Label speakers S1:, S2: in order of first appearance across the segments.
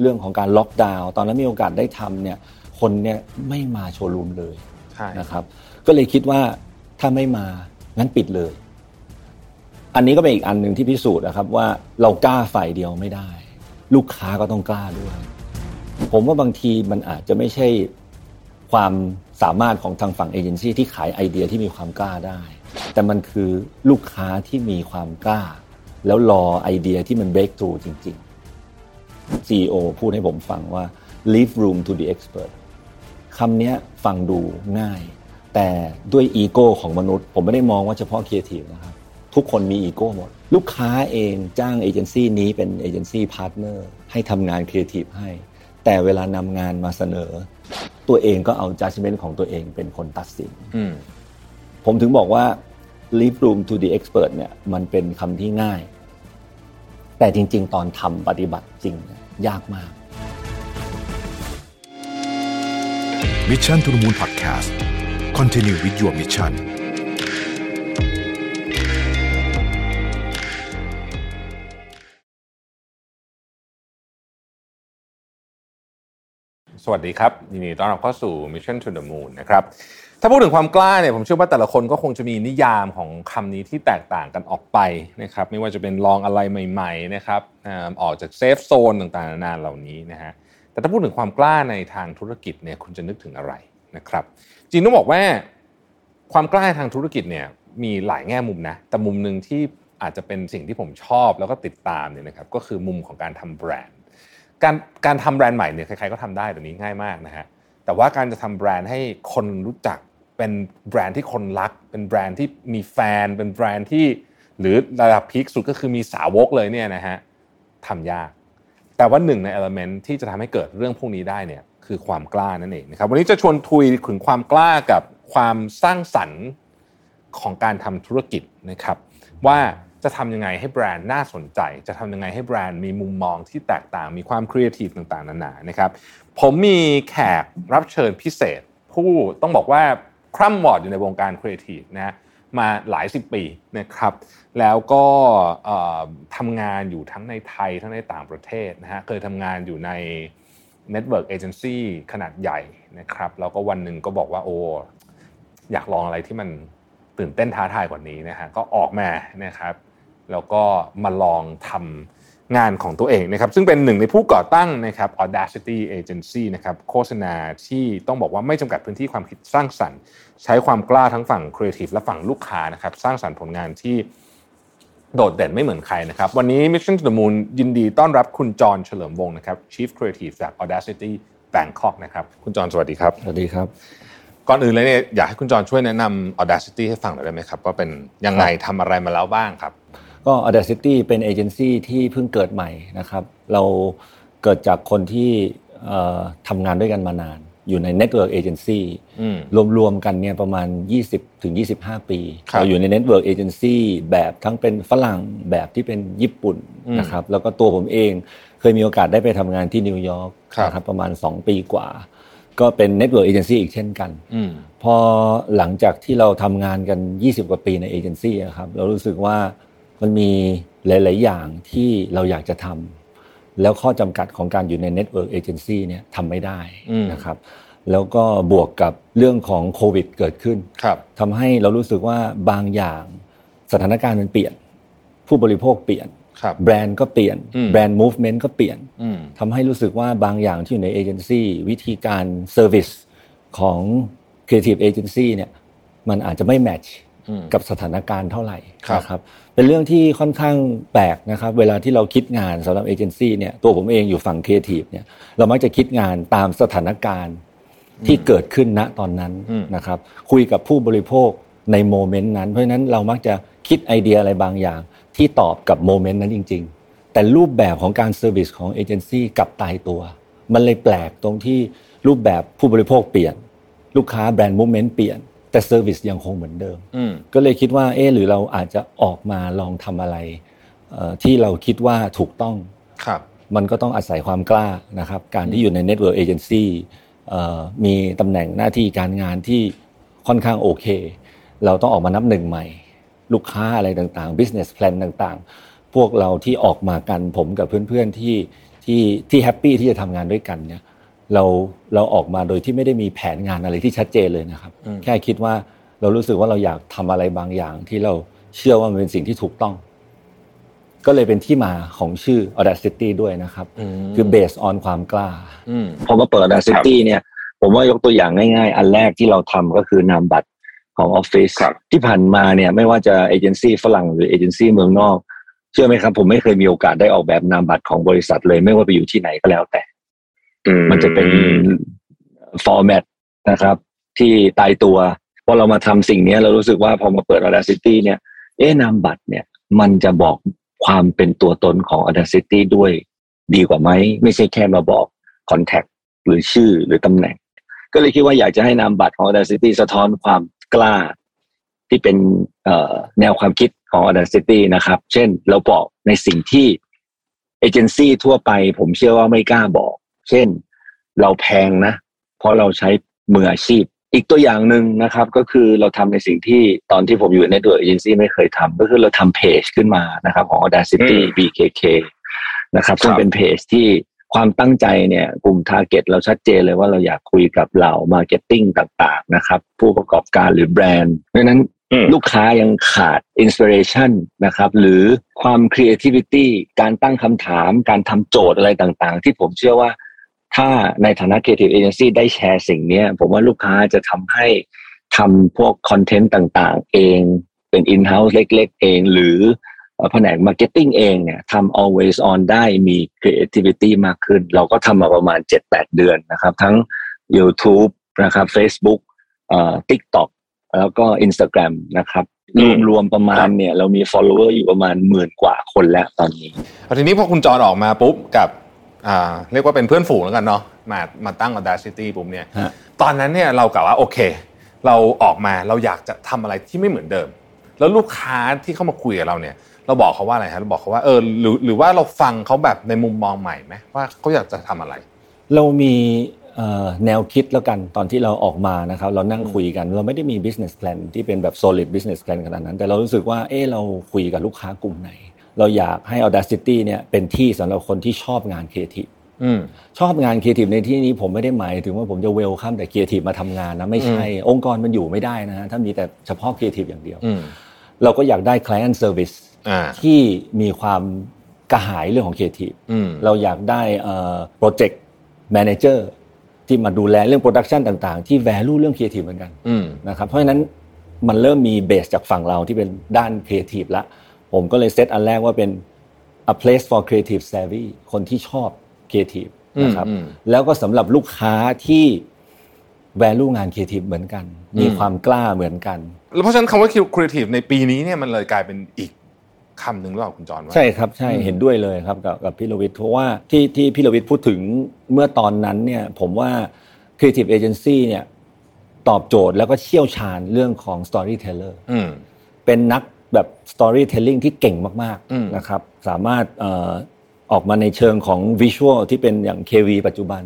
S1: เรื่องของการล็อกดาวน์ตอนนั้นมีโอกาสได้ทำเนี่ยคนเนี่ยไม่มาโชว์รูมเลยนะครับ ก็เลยคิดว่าถ้าไม่มางั้นปิดเลย อันนี้ก็เป็นอีกอันหนึ่งที่พิสูจน์นะครับว่าเรากล้าฝ่ายเดียวไม่ได้ ลูกค้าก็ต้องกล้าด้วย ผมว่าบางทีมันอาจจะไม่ใช่ความสามารถของทางฝั่งเอเจนซี่ที่ขายไอเดียที่มีความกล้าได้ แต่มันคือลูกค้าที่มีความกล้า แล้วรอไอเดียที่มัน break through จริง ๆ CEO พูดให้ผมฟังว่า leave room to the expert คำนี้ฟังดูง่าย แต่ด้วยอีโก้ของมนุษย์ ผมไม่ได้มองว่าเฉพาะครีเอทีฟนะครับ ทุกคนมีอีโก้หมด ลูกค้าเองจ้างเอเจนซี่นี้เป็นเอเจนซี่พาร์ทเนอร์ให้ทำงานครีเอทีฟให้ แต่เวลานำงานมาเสนอ ตัวเองก็เอา judgment ของตัวเองเป็นคนตัดสินผมถึงบอกว่า leave room to the expert เนี่ยมันเป็นคำที่ง่าย แต่จริง ๆ ตอนทำปฏิบัติจริงยากมาก
S2: Mission to the Moon Podcast Continue with your mission
S3: สวัสดีครับยินดีต้อนรับเข้าสู่ Mission to the Moon นะครับ ถ้าพูดถึงความกล้าเนี่ยผมเชื่อว่าแต่ละคนก็คงจะมีนิยามของคำนี้ที่แตกต่างกันออกไปนะครับไม่ว่าจะเป็นลองอะไรใหม่ๆนะครับออกจากเซฟโซนต่างๆนานาเหล่านี้นะฮะแต่ถ้าพูดถึงความกล้าในทางธุรกิจเนี่ยคุณจะนึกถึงอะไรนะครับจริงต้องบอกว่าความกล้าทางธุรกิจเนี่ยมีหลายแง่มุมนะแต่มุมหนึ่งที่อาจจะเป็นสิ่งที่ผมชอบแล้วก็ติดตามเนี่ยนะครับก็คือมุมของการทำแบรนด์ การการทำแบรนด์ใหม่เนี่ยใครๆก็ทำได้แต่นี้ง่ายมากนะฮะแต่ว่าการจะทำแบรนด์ให้คนรู้จัก เป็นแบรนด์ที่คนรัก เป็นแบรนด์ที่มีแฟน เป็นแบรนด์ที่หรือระดับ peak สุดก็คือมีสาวกเลยเนี่ยนะฮะทำยาก แต่ว่าหนึ่งใน element ที่จะทำให้เกิดเรื่องพวกนี้ได้เนี่ยคือความกล้านั่นเองนะครับวันนี้จะชวนคุยถึงความกล้ากับความสร้างสรรค์ของการทำธุรกิจนะครับ ว่าจะทำยังไงให้แบรนด์น่าสนใจ จะทำยังไงให้แบรนด์มีมุมมองที่แตกต่าง มีความครีเอทีฟต่างๆนานานะครับ ผมมีแขกรับเชิญพิเศษ ผู้ต้องบอกว่า คร่ำวอดอยู่ในวงการครีเอทีฟนะมาหลายสิบปีนะครับ แล้วก็ทำงานอยู่ทั้งในไทยทั้งในต่างประเทศนะฮะเคยทำงานอยู่ใน Network Agency ขนาดใหญ่นะครับ แล้วก็วันหนึ่งก็บอกว่าโอ้อยากลองอะไรที่มันตื่นเต้นท้าทายกว่านี้นะฮะก็ออกมานะครับ แล้วก็มาลองทำ งานของตัวเองนะครับซึ่งเป็นหนึ่งในผู้ก่อตั้งนะครับ Audacity Agency นะครับโฆษณาที่ต้องบอกว่าไม่จำกัดพื้นที่ความคิดสร้างสรรค์ ใช้ความกล้าทั้งฝั่งครีเอทีฟและฝั่งลูกค้านะครับสร้างสรรค์ผลงานที่โดดเด่นไม่เหมือนใครนะครับ วันนี้ Mission to the Moon ยินดีต้อนรับคุณจรเฉลิมวงศ์นะครับ Chief Creative จาก Audacity Bangkok นะครับ คุณจรสวัสดีครับ
S1: สวัสดีครับ
S3: ก่อนอื่นเลยเนี่ยอยากให้คุณจรช่วยแนะนำ Audacity ให้ฟังหน่อยได้ไหมครับ ว่าเป็นยังไงทำอะไรมาแล้วบ้างครับ
S1: ก็ Audacity เป็นเอเจนซี่ที่เพิ่งเกิดใหม่นะครับ เราเกิดจากคนที่ทำงานด้วยกันมานาน อยู่ใน Network Agency รวมๆกันเนี่ยประมาณ 20ถึง25 ปีเราอยู่ใน Network Agency แบบทั้งเป็นฝรั่งแบบที่เป็นญี่ปุ่นนะครับ แล้วก็ตัวผมเองเคยมีโอกาสได้ไปทำงานที่นิวยอร์กนะครับประมาณ 2 ปีกว่า ก็เป็น Network Agency อีกเช่นกันพอหลังจากที่เราทำงานกัน 20 กว่าปีในเอเจนซี่ครับเรารู้สึกว่า มันมีหลาย ๆ อย่างที่เราอยากจะทำแล้วข้อจำกัดของการอยู่ใน Network Agency เนี่ยทำไม่ได้นะครับ แล้วก็บวกกับเรื่องของโควิดเกิดขึ้นทำให้เรารู้สึกว่าบางอย่างสถานการณ์มันเปลี่ยน ผู้บริโภคเปลี่ยนแบรนด์ก็เปลี่ยนแบรนด์มูฟเมนต์ก็เปลี่ยนทำให้รู้สึกว่าบางอย่างที่อยู่ในเอเจนซี่วิธีการservice ของ Creative Agency เนี่ยมันอาจจะไม่ match กับสถานการณ์เท่าไหร่นะครับเป็นเรื่องที่ค่อนข้างแปลกนะครับ เวลาที่เราคิดงานสำหรับเอเจนซี่เนี่ยตัวผมเองอยู่ฝั่งครีเอทีฟเนี่ยเรามักจะคิดงานตามสถานการณ์ที่เกิดขึ้นณตอนนั้นนะครับคุยกับผู้บริโภคใน moment นั้น เพราะฉะนั้นเรามักจะคิดไอเดียอะไรบางอย่าง ที่ตอบกับ moment นั้นจริง ๆ แต่รูปแบบของการ service ของเอเจนซี่กลับตายตัว มันเลยแปลกตรงที่รูปแบบผู้บริโภคเปลี่ยน ลูกค้าแบรนด์ movement เปลี่ยน แต่ service ยังคงเหมือนเดิมก็เลยคิดว่าเออหรือเราอาจจะออกมาลองทำอะไรที่เราคิดว่าถูกต้อง
S3: ครับ
S1: มันก็ต้องอาศัยความกล้านะครับ การที่อยู่ใน Network Agency มีตำแหน่งหน้าที่การงานที่ค่อนข้างโอเค เราต้องออกมานับหนึ่งใหม่ ลูกค้าอะไรต่างๆ business plan ต่างๆ พวกเราที่ออกมากันผมกับเพื่อนๆที่ทที่ที่แฮปปี้ที่จะทำงานด้วยกันเนี่ย เราเราออกมาโดยที่ไม่ได้มีแผนงานอะไรที่ชัดเจนเลยนะครับ แค่คิดว่าเรารู้สึกว่าเราอยากทำอะไรบางอย่างที่เราเชื่อว่ามันเป็นสิ่งที่ถูกต้อง ก็เลยเป็นที่มาของชื่อ Audacity ด้วยนะครับ คือ based on ความกล้า
S4: พอมาเปิด Audacity เนี่ยผมว่ายกตัวอย่างง่ายๆ อันแรกที่เราทำก็คือนามบัตรของออฟฟิศที่ผ่านมาเนี่ยไม่ว่าจะเอเจนซี่ฝรั่งหรือเอเจนซี่เมืองนอก เชื่อไหมครับ ผมไม่เคยมีโอกาสได้ออกแบบนามบัตรของบริษัทเลยไม่ว่าไปอยู่ที่ไหนก็แล้วแต่ มันจะเป็นฟอร์แมตนะครับ ที่ตายตัวพอเรามาทำสิ่งนี้เรารู้สึกว่าพอมาเปิด Audacity เนี่ย เอ๊นามบัตรเนี่ย มันจะบอกความเป็นตัวตนของ Audacity ด้วยดีกว่าไหม ไม่ใช่แค่มาบอก Contact หรือชื่อหรือตำแหน่ง ก็เลยคิดว่าอยากจะให้นามบัตรของ Audacity สะท้อนความกล้า ที่เป็นแนวความคิดของ Audacity นะครับ เช่นเราบอกในสิ่งที่เอเจนซี่ทั่วไปผมเชื่อว่าไม่กล้าบอก เช่น เราแพงนะ เพราะเราใช้มืออาชีพ อีกตัวอย่างหนึ่งนะครับ ก็คือเราทำในสิ่งที่ตอนที่ผมอยู่ในตัวเอเจนซี่ไม่เคยทำก็คือเราทำเพจขึ้นมานะครับ ของ Audacity BKK นะครับซึ่งเป็นเพจที่ความตั้งใจเนี่ยกลุ่ม target เราชัดเจนเลยว่าเราอยากคุยกับเหล่า marketing ต่างๆนะครับ ผู้ประกอบการหรือแบรนด์เพราะนั้นลูกค้ายังขาด inspiration นะครับหรือความ creativity การตั้งคำถาม การทำโจทย์อะไรต่างๆ ที่ผมเชื่อว่า ถ้าในฐานะ Creative Agency ได้แชร์สิ่งนี้ผมว่าลูกค้าจะทำให้ทำพวกคอนเทนต์ต่างๆ เองเป็น in-house เล็ก ๆ เอง หรือแผนก Marketing เองเนี่ยทำ always on ได้มี creativity มากขึ้น เราก็ทำมาประมาณ 7-8 เดือนนะครับ ทั้ง YouTube นะครับ Facebook เอ่อ TikTok แล้วก็ Instagram นะครับรวมรวมประมาณเนี่ย เรามี follower อยู่ประมาณหมื่นกว่าคนแล้วตอนนี้
S3: ทีนี้พอคุณจอนออกมาปุ๊บกับ เรียกว่าเป็นเพื่อนฝูงแล้วกันเนาะมามาตั้ง Audacity ปุ๊บเนี่ยตอนนั้นเนี่ยเรากล่าวว่าโอเค เราออกมาเราอยากจะทำอะไรที่ไม่เหมือนเดิม แล้วลูกค้าที่เข้ามาคุยกับเราเนี่ย เราบอกเขาว่าอะไรฮะเราบอกเขาว่าเออหรือหรือว่าเราฟังเขาแบบในมุมมองใหม่ไหมว่าเขาอยากจะทำอะไร
S1: เรามีแนวคิดแล้วกันตอนที่เราออกมานะครับเรานั่งคุยกัน เราไม่ได้มี business plan ที่เป็นแบบ solid business plan ขนาดนั้น แต่เรารู้สึกว่าเออเราคุยกับลูกค้ากลุ่มไหน เราอยากให้ Audacity เนี่ยเป็นที่สำหรับคนที่ชอบงานครีเอทีฟชอบงานครีเอทีฟในที่นี้ผมไม่ได้หมายถึงว่าผมจะ welcome แต่ครีเอทีฟมาทำงานนะไม่ใช่ องค์กรมันอยู่ไม่ได้นะฮะถ้ามีแต่เฉพาะครีเอทีฟอย่างเดียว เราก็อยากได้ client service ที่มีความกระหายเรื่องของครีเอทีฟเราอยากได้ project manager ที่มาดูแลเรื่อง production ต่างๆ ที่ value เรื่องครีเอทีฟเหมือนกันนะครับเพราะฉะนั้นมันเริ่มมี base จากฝั่งเราที่เป็นด้านครีเอทีฟแล้ว ผมก็เลยเซตอันแรกว่าเป็น a place for creative savvy คนที่ชอบ creative นะครับ แล้วก็สำหรับลูกค้าที่ value งาน creative เหมือนกัน มีความกล้าเหมือนกัน
S3: แล้วเพราะฉะนั้นคำว่า creative ในปีนี้เนี่ยมันเลยกลายเป็นอีกคำหนึ่งหรือเปล่าคุณจอน
S1: ใช่ครับใช่เห็นด้วยเลยครับกับกับพี่ลวิทเพราะว่าที่ที่พี่ลวิทพูดถึงเมื่อตอนนั้นเนี่ยผมว่า creative agency เนี่ยตอบโจทย์แล้วก็เชี่ยวชาญเรื่องของ storyteller เป็นนัก แบบ storytelling ที่เก่งมากๆนะครับสามารถออกมาในเชิงของวิชวลที่เป็นอย่าง KV ปัจจุบัน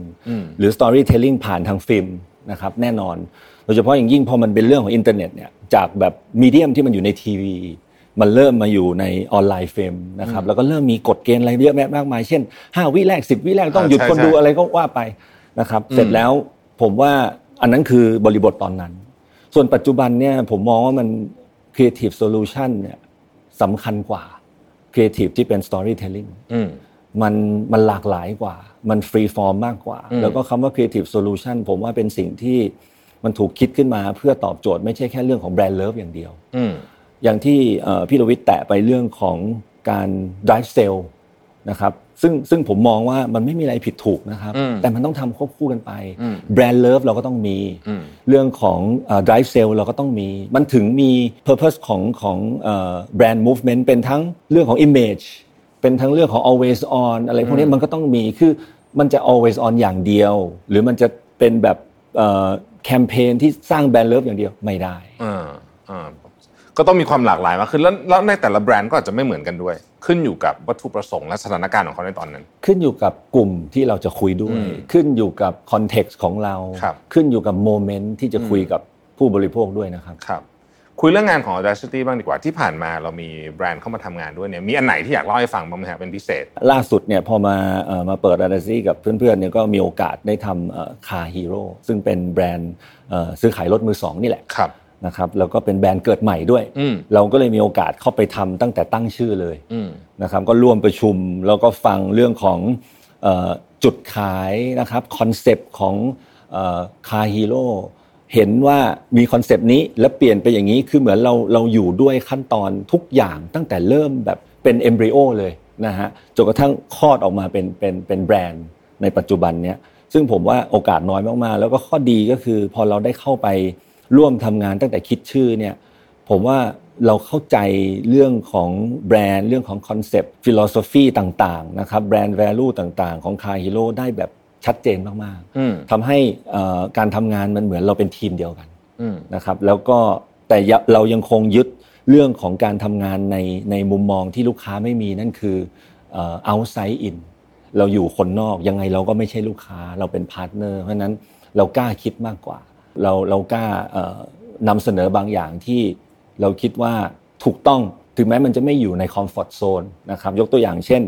S1: หรือ storytelling ผ่านทางฟิล์มนะครับแน่นอน โดยเฉพาะอย่างยิ่งพอมันเป็นเรื่องของอินเทอร์เน็ตเนี่ยจากแบบ medium ที่มันอยู่ในทีวี มันเริ่มมาอยู่ใน online frame นะครับแล้วก็เริ่มมีกฎเกณฑ์อะไรเยอะแยะมากมาย เช่น 5 วิแรก 10 วิแรกต้องหยุดคนดูอะไรก็ว่าไปนะครับเสร็จแล้วผมว่าอันนั้นคือบริบทตอนนั้น ส่วนปัจจุบันเนี่ยผมมองว่ามัน Creative Solution เนี่ยสำคัญกว่า Creative ที่เป็น Storytelling มันมันหลากหลายกว่า มัน freeform มากกว่า แล้วก็คำว่า Creative Solution ผมว่าเป็นสิ่งที่มันถูกคิดขึ้นมาเพื่อตอบโจทย์ไม่ใช่แค่เรื่องของ brand love อย่างเดียวอย่างที่พี่รวิทย์แตะไปเรื่องของการ drive sale นะครับ ซึ่งซึ่งผมมองว่ามันไม่มีอะไรผิดถูกนะครับ แต่มันต้องทำควบคู่กันไป brand love เราก็ต้องมี เรื่องของ drive sale เราก็ต้องมี มันถึงมี purpose ของของแบรนด์ movement เป็นทั้งเรื่องของ image เป็นทั้งเรื่องของ always on อะไรพวกนี้มันก็ต้องมีคือมันจะ always on อย่างเดียว หรือมันจะเป็นแบบแคมเปญที่สร้าง brand love อย่างเดียวไม่ได้
S3: ก็ต้องมีความหลากหลายมากขึ้นแล้วแล้วในแต่ละแบรนด์ก็อาจจะไม่เหมือนกันด้วย ขึ้นอยู่กับวัตถุประสงค์และสถานการณ์ของเขาในตอนนั้น
S1: ขึ้นอยู่กับกลุ่มที่เราจะคุยด้วย ขึ้นอยู่กับ context ของเรา ขึ้นอยู่กับ moment ที่จะคุยกับผู้บริโภคด้วยนะครับ
S3: ครับคุยเรื่องงานของ Audacity บ้างดีกว่าที่ผ่านมาเรามีแบรนด์เข้ามาทำงานด้วยเนี่ยมีอันไหนที่อยากเล่าให้ฟังบ้างไหมครับเป็นพิเศษ
S1: ล่าสุดเนี่ยพอมามาเปิด Audacity กับเพื่อนๆเนี่ยก็มีโอกาสได้ทำคาฮีโร่ซึ่งเป็นแบรนด์ซื้อขายรถมือสองนี่แหละ
S3: ครับ
S1: นะครับแล้วก็เป็นแบรนด์เกิดใหม่ด้วย เราก็เลยมีโอกาสเข้าไปทำตั้งแต่ตั้งชื่อเลยนะครับก็ร่วมประชุมแล้วก็ฟังเรื่องของจุดขายนะครับคอนเซปต์ของ Car Hero เห็นว่ามีคอนเซปต์นี้แล้วเปลี่ยนไปอย่างนี้คือเหมือนเราเราอยู่ด้วยขั้นตอนทุกอย่างตั้งแต่เริ่มแบบเป็น embryo เลยนะฮะจนกระทั่งคลอดออกมาเป็นเป็นเป็นแบรนด์ในปัจจุบันเนี้ยซึ่งผมว่าโอกาสน้อยมากๆ แล้วก็ข้อดีก็คือพอเราได้เข้าไป ร่วมทำงานตั้งแต่คิดชื่อเนี่ยผมว่าเราเข้าใจเรื่องของแบรนด์เรื่องของคอนเซปต์ philosophy ต่างๆนะครับ brand value ต่างๆ ของ Car Hero ได้แบบชัดเจนมากๆทำให้การทำงานมันเหมือนเราเป็นทีมเดียวกันนะครับแล้วก็แต่เรายังคงยึดเรื่องของการทำงานในในมุมมองที่ลูกค้าไม่มีนั่นคือ outside in เราอยู่คนนอกยังไงเราก็ไม่ใช่ลูกค้าเราเป็น partner เพราะนั้นเรากล้าคิดมากกว่า เราเรากล้านำเสนอบางอย่างที่เราคิดว่าถูกต้องถึงแม้มันจะไม่อยู่ใน comfort zone นะครับยกตัวอย่างเช่น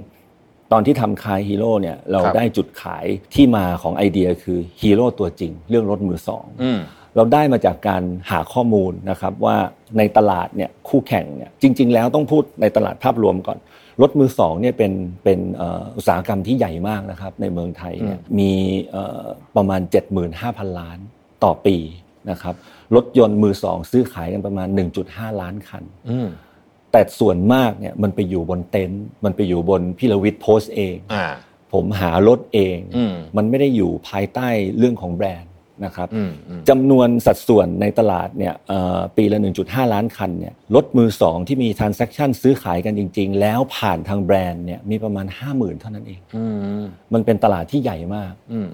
S1: ตอนที่ทำ Car Hero เนี่ยเราได้จุดขายที่มาของไอเดียคือฮีโร่ตัวจริง เรื่องรถมือสองเราได้มาจากการหาข้อมูลนะครับว่าในตลาดเนี่ยคู่แข่งเนี่ยจริง ๆ แล้วต้องพูดในตลาดภาพรวมก่อน รถมือสองเนี่ยเป็นเป็นอุตสาหกรรมที่ใหญ่มากนะครับในเมืองไทยเนี่ยมีประมาณ 75,000 ล้าน ต่อปีนะครับรถยนต์มือสองซื้อขายกันประมาณ 1.5 ล้านคันแต่ส่วนมากเนี่ยมันไปอยู่บนเต็นท์มันไปอยู่บนพิรวิทย์โพสเองผมหารถเอง มันไม่ได้อยู่ภายใต้เรื่องของแบรนด์ นะครับจำนวนสัดส่วนในตลาดเนี่ยปีละ 1.5 ล้านคันเนี่ยรถมือสองที่มีทรานซัคชันซื้อขายกันจริง ๆ แล้วผ่านทางแบรนด์เนี่ยมีประมาณ 50,000 เท่านั้นเองมันเป็นตลาดที่ใหญ่มาก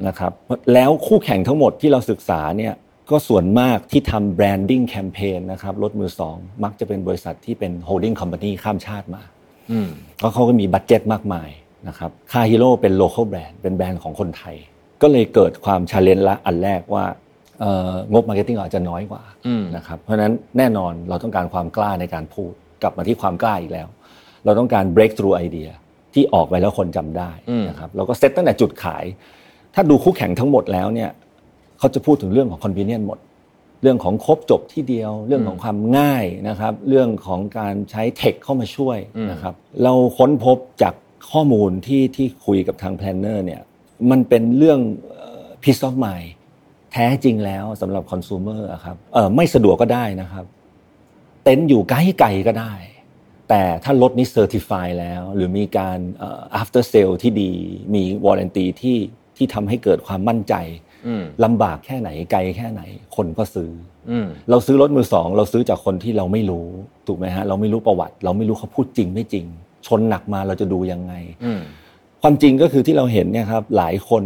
S1: นะครับแล้วคู่แข่งทั้งหมดที่เราศึกษาเนี่ยก็ส่วนมากที่ทำ branding แคมเปญนะครับรถมือสองมักจะเป็นบริษัทที่เป็น holding company ข้ามชาติมาเพราะเขาก็มี budget มากมายนะครับคาฮิโร่เป็น local brand เป็นแบรนด์ของคนไทย ก็เลยเกิดความ challenge ละอันแรกว่างบ marketing อาจจะน้อยกว่านะครับเพราะฉะนั้นแน่นอนเราต้องการความกล้าในการพูดกลับมาที่ความกล้าอีกแล้ว เราต้องการ breakthrough idea ที่ออกไปแล้วคนจำได้นะครับเราก็เซตตั้งแต่จุดขาย ถ้าดูคู่แข่งทั้งหมดแล้วเนี่ยเขาจะพูดถึงเรื่องของ convenience หมด เรื่องของครบจบที่เดียว เรื่องของความง่ายนะครับ เรื่องของการใช้ tech เข้ามาช่วยนะครับ เราค้นพบจากข้อมูลที่ที่คุยกับทาง planner เนี่ย มันเป็นเรื่อง peace of mind แท้จริงแล้วสำหรับคอน sumer ครับเออไม่สะดวกก็ได้นะครับ เต็นท์อยู่ใกล้ไกลก็ได้ แต่ถ้ารถนี้เซอร์ติฟายแล้ว หรือมีการ after sale ที่ดี มีวอร์เรนตีที่ที่ทำให้เกิดความมั่นใจลำบากแค่ไหนไกลแค่ไหน คนก็ซื้อเราซื้อรถมือสอง เราซื้อจากคนที่เราไม่รู้ถูกไหมฮะ เราไม่รู้ประวัติ เราไม่รู้เขาพูดจริงไม่จริง ชนหนักมาเราจะดูยังไง ความจริงก็คือที่เราเห็นเนี่ยครับหลายคน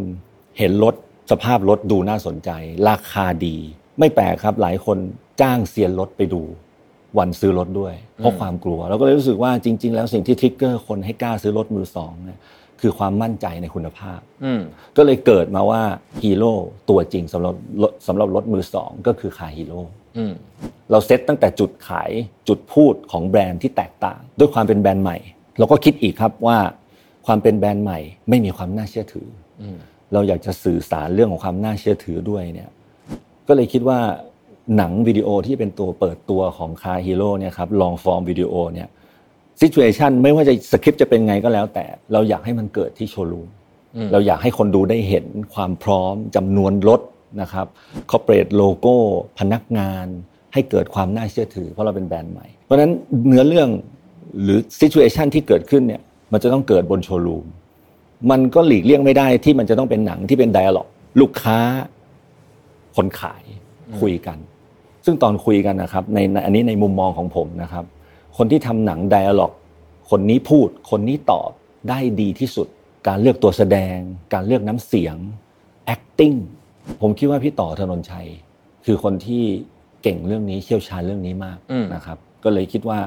S1: เห็นรถสภาพรถดูน่าสนใจ ราคาดี ไม่แปลกครับหลายคนจ้างเซียนรถไปดู วันซื้อรถด้วย เพราะความกลัวเราก็เลยรู้สึกว่าจริง ๆ แล้วสิ่งที่ trigger คนให้กล้าซื้อรถมือสองเนี่ยคือความมั่นใจในคุณภาพก็เลยเกิดมาว่าฮีโร่ตัวจริงสำหรับสำหรับรถมือสองก็คือคาฮีโร่เราเซตตั้งแต่จุดขายจุดพูดของแบรนด์ที่แตกต่าง ด้วยความเป็นแบรนด์ใหม่ เราก็คิดอีกครับว่า ความเป็นแบรนด์ใหม่ ไม่มีความน่าเชื่อถือเราอยากจะสื่อสารเรื่องของความน่าเชื่อถือด้วยเนี่ย ก็เลยคิดว่าหนังวิดีโอที่เป็นตัวเปิดตัวของคาฮีโร่เนี่ยครับ long form video เนี่ย situation ไม่ว่าจะสคริปต์จะเป็นไงก็แล้ว แต่เราอยากให้มันเกิดที่โชว์รูมเราอยากให้คนดูได้เห็นความพร้อมจำนวนรถนะครับ corporate โลโก้พนักงานให้เกิดความน่าเชื่อถือ เพราะเราเป็นแบรนด์ใหม่ เพราะฉะนั้นเนื้อเรื่องหรือซิทูเอชันที่เกิดขึ้นเนี่ย มันจะต้องเกิดบนโชว์รูม มันก็หลีกเลี่ยงไม่ได้ที่มันจะต้องเป็นหนังที่เป็นไดอะล็อกลูกค้า คนขายคุยกัน ซึ่งตอนคุยกันนะครับในอันนี้ในมุมมองของผมนะครับ คนที่ทำหนังไดอะล็อกคนนี้พูด คนนี้ตอบได้ดีที่สุด การเลือกตัวแสดง การเลือกน้ำเสียง acting ผมคิดว่าพี่ต่อธนนชัย คือคนที่เก่งเรื่องนี้เชี่ยวชาญเรื่องนี้มากนะครับ ก็เลยคิดว่า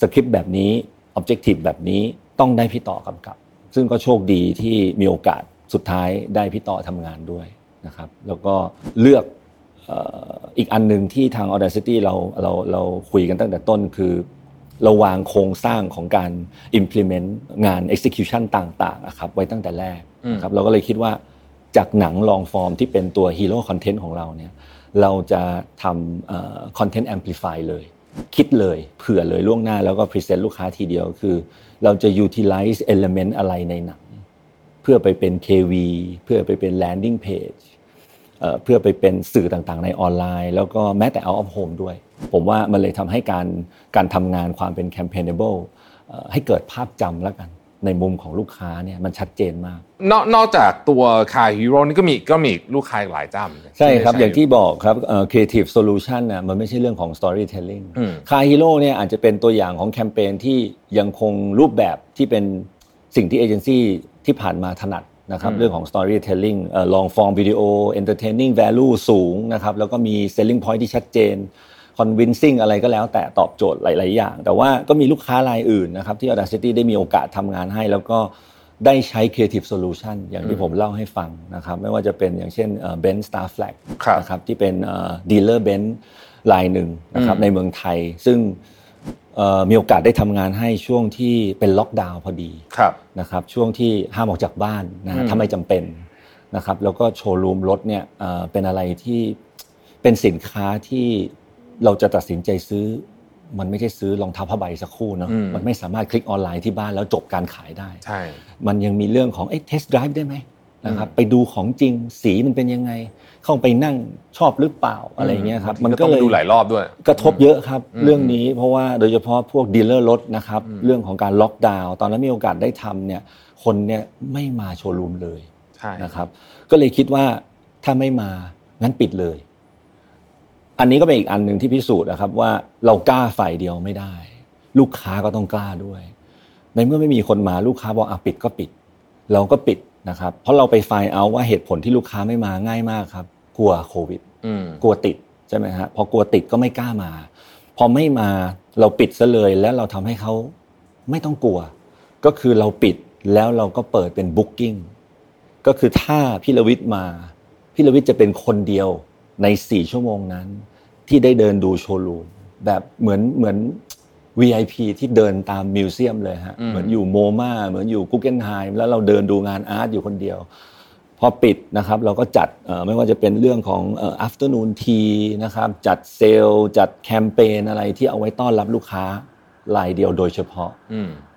S1: สคริปต์แบบนี้ออบเจกตีฟแบบนี้ ต้องได้พี่ต่อกำกับ ซึ่งก็โชคดีที่มีโอกาสสุดท้ายได้พี่ต่อทำงานด้วยนะครับ แล้วก็เลือกอีกอันหนึ่งที่ทาง Audacity เราเราเราคุยกันตั้งแต่ต้นคือเราวางโครงสร้างของการ implement งาน execution ต่างๆครับไว้ตั้งแต่แรกครับเราก็เลยคิดว่าจากหนังลองฟอร์มที่เป็นตัว hero content ของเราเนี่ยเราจะทำ content amplify เลย คิดเลยเผื่อเลยล่วงหน้าแล้วก็ present ลูกค้าทีเดียวคือ เราจะ utilize element อะไรในหนัง เพื่อไปเป็น KV เพื่อไปเป็น landing page เพื่อไปเป็นสื่อต่างๆ ในออนไลน์ แล้วก็แม้แต่ out of home ด้วย ผมว่ามันเลยทำให้การการทำงานความเป็น campaignable ให้เกิดภาพจำแล้วกัน ในมุมของลูกค้าเนี่ยมันชัดเจนมาก
S3: นอกนอกจากตัวคาฮีโร่นี่ก็มีก็มีลูกค้าหลายเจ้า
S1: ใช่ครับ อย่างที่บอกครับ creative solution น่ะมันไม่ใช่เรื่องของ storytelling คาฮีโร่เนี่ยอาจจะเป็นตัวอย่างของแคมเปญที่ยังคงรูปแบบที่เป็นสิ่งที่เอเจนซี่ที่ผ่านมาถนัดนะครับเรื่องของ storytelling long form video entertaining value สูงนะครับแล้วก็มี selling point ที่ชัดเจน convincing อะไรก็แล้วแต่ตอบโจทย์หลาย ๆ อย่าง แต่ว่าก็มีลูกค้ารายอื่นนะครับที่ Audacity ได้มีโอกาสทำงานให้ แล้วก็ได้ใช้ creative solution อย่างที่ผมเล่าให้ฟังนะครับไม่ว่าจะเป็นอย่างเช่น Benz Star Flag นะครับที่เป็น dealer Benz รายหนึ่งนะครับในเมืองไทย ซึ่งมีโอกาสได้ทำงานให้ช่วงที่เป็นล็อกดาวน์พอดีนะครับช่วงที่ห้ามออกจากบ้านนะถ้าไม่จำเป็นนะครับแล้วก็โชว์รูมรถเนี่ยเป็นอะไรที่เป็นสินค้าที่ เราจะตัดสินใจซื้อ มันไม่ใช่ซื้อรองเท้าผ้าใบสักคู่เนาะมันไม่สามารถคลิกออนไลน์ที่บ้านแล้วจบการขายได้
S3: ใช่
S1: มันยังมีเรื่องของเอ๊ะ test drive ได้ไหมนะครับไปดูของจริงสีมันเป็นยังไง เข้าไปนั่งชอบหรือเปล่าอะไรเงี้ยครับ
S3: มันก็เลยดูหลายรอบด้วย
S1: กระทบเยอะครับ เรื่องนี้เพราะว่าโดยเฉพาะพวก dealer รถนะครับเรื่องของการล็อกดาวน์ตอนนั้นมีโอกาสได้ทำเนี่ยคนเนี่ยไม่มาโชว์รูมเลยนะครับ ก็เลยคิดว่าถ้าไม่มางั้นปิดเลย อันนี้ก็เป็นอีกอันหนึ่งที่พิสูจน์นะครับว่าเรากล้าฝ่ายเดียวไม่ได้ ลูกค้าก็ต้องกล้าด้วย ในเมื่อไม่มีคนมาลูกค้าบอกอะปิดก็ปิด เราก็ปิดนะครับ เพราะเราไปไฟเอาว่าเหตุผลที่ลูกค้าไม่มาง่ายมากครับ กลัวโควิดกลัวติดใช่ไหมฮะพอกลัวติดก็ไม่กล้ามา พอไม่มาเราปิดซะเลยแล้วเราทำให้เขาไม่ต้องกลัว ก็คือเราปิดแล้วเราก็เปิดเป็นบุ๊กิ้งก็คือถ้าพี่ลวิทย์มาพี่ลวิทย์จะเป็นคนเดียวในสี่ชั่วโมงนั้น ที่ได้เดินดูโชว์รูมแบบเหมือนเหมือน VIP ที่เดินตาม museum เลยฮะเหมือนอยู่ MoMA เหมือนอยู่ Guggenheim แล้วเราเดินดูงาน art อยู่คนเดียว พอปิดนะครับเราก็จัดไม่ว่าจะเป็นเรื่องของ afternoon tea นะครับจัดเซลล์จัดแคมเปญอะไรที่เอาไว้ต้อนรับลูกค้ารายเดียวโดยเฉพาะ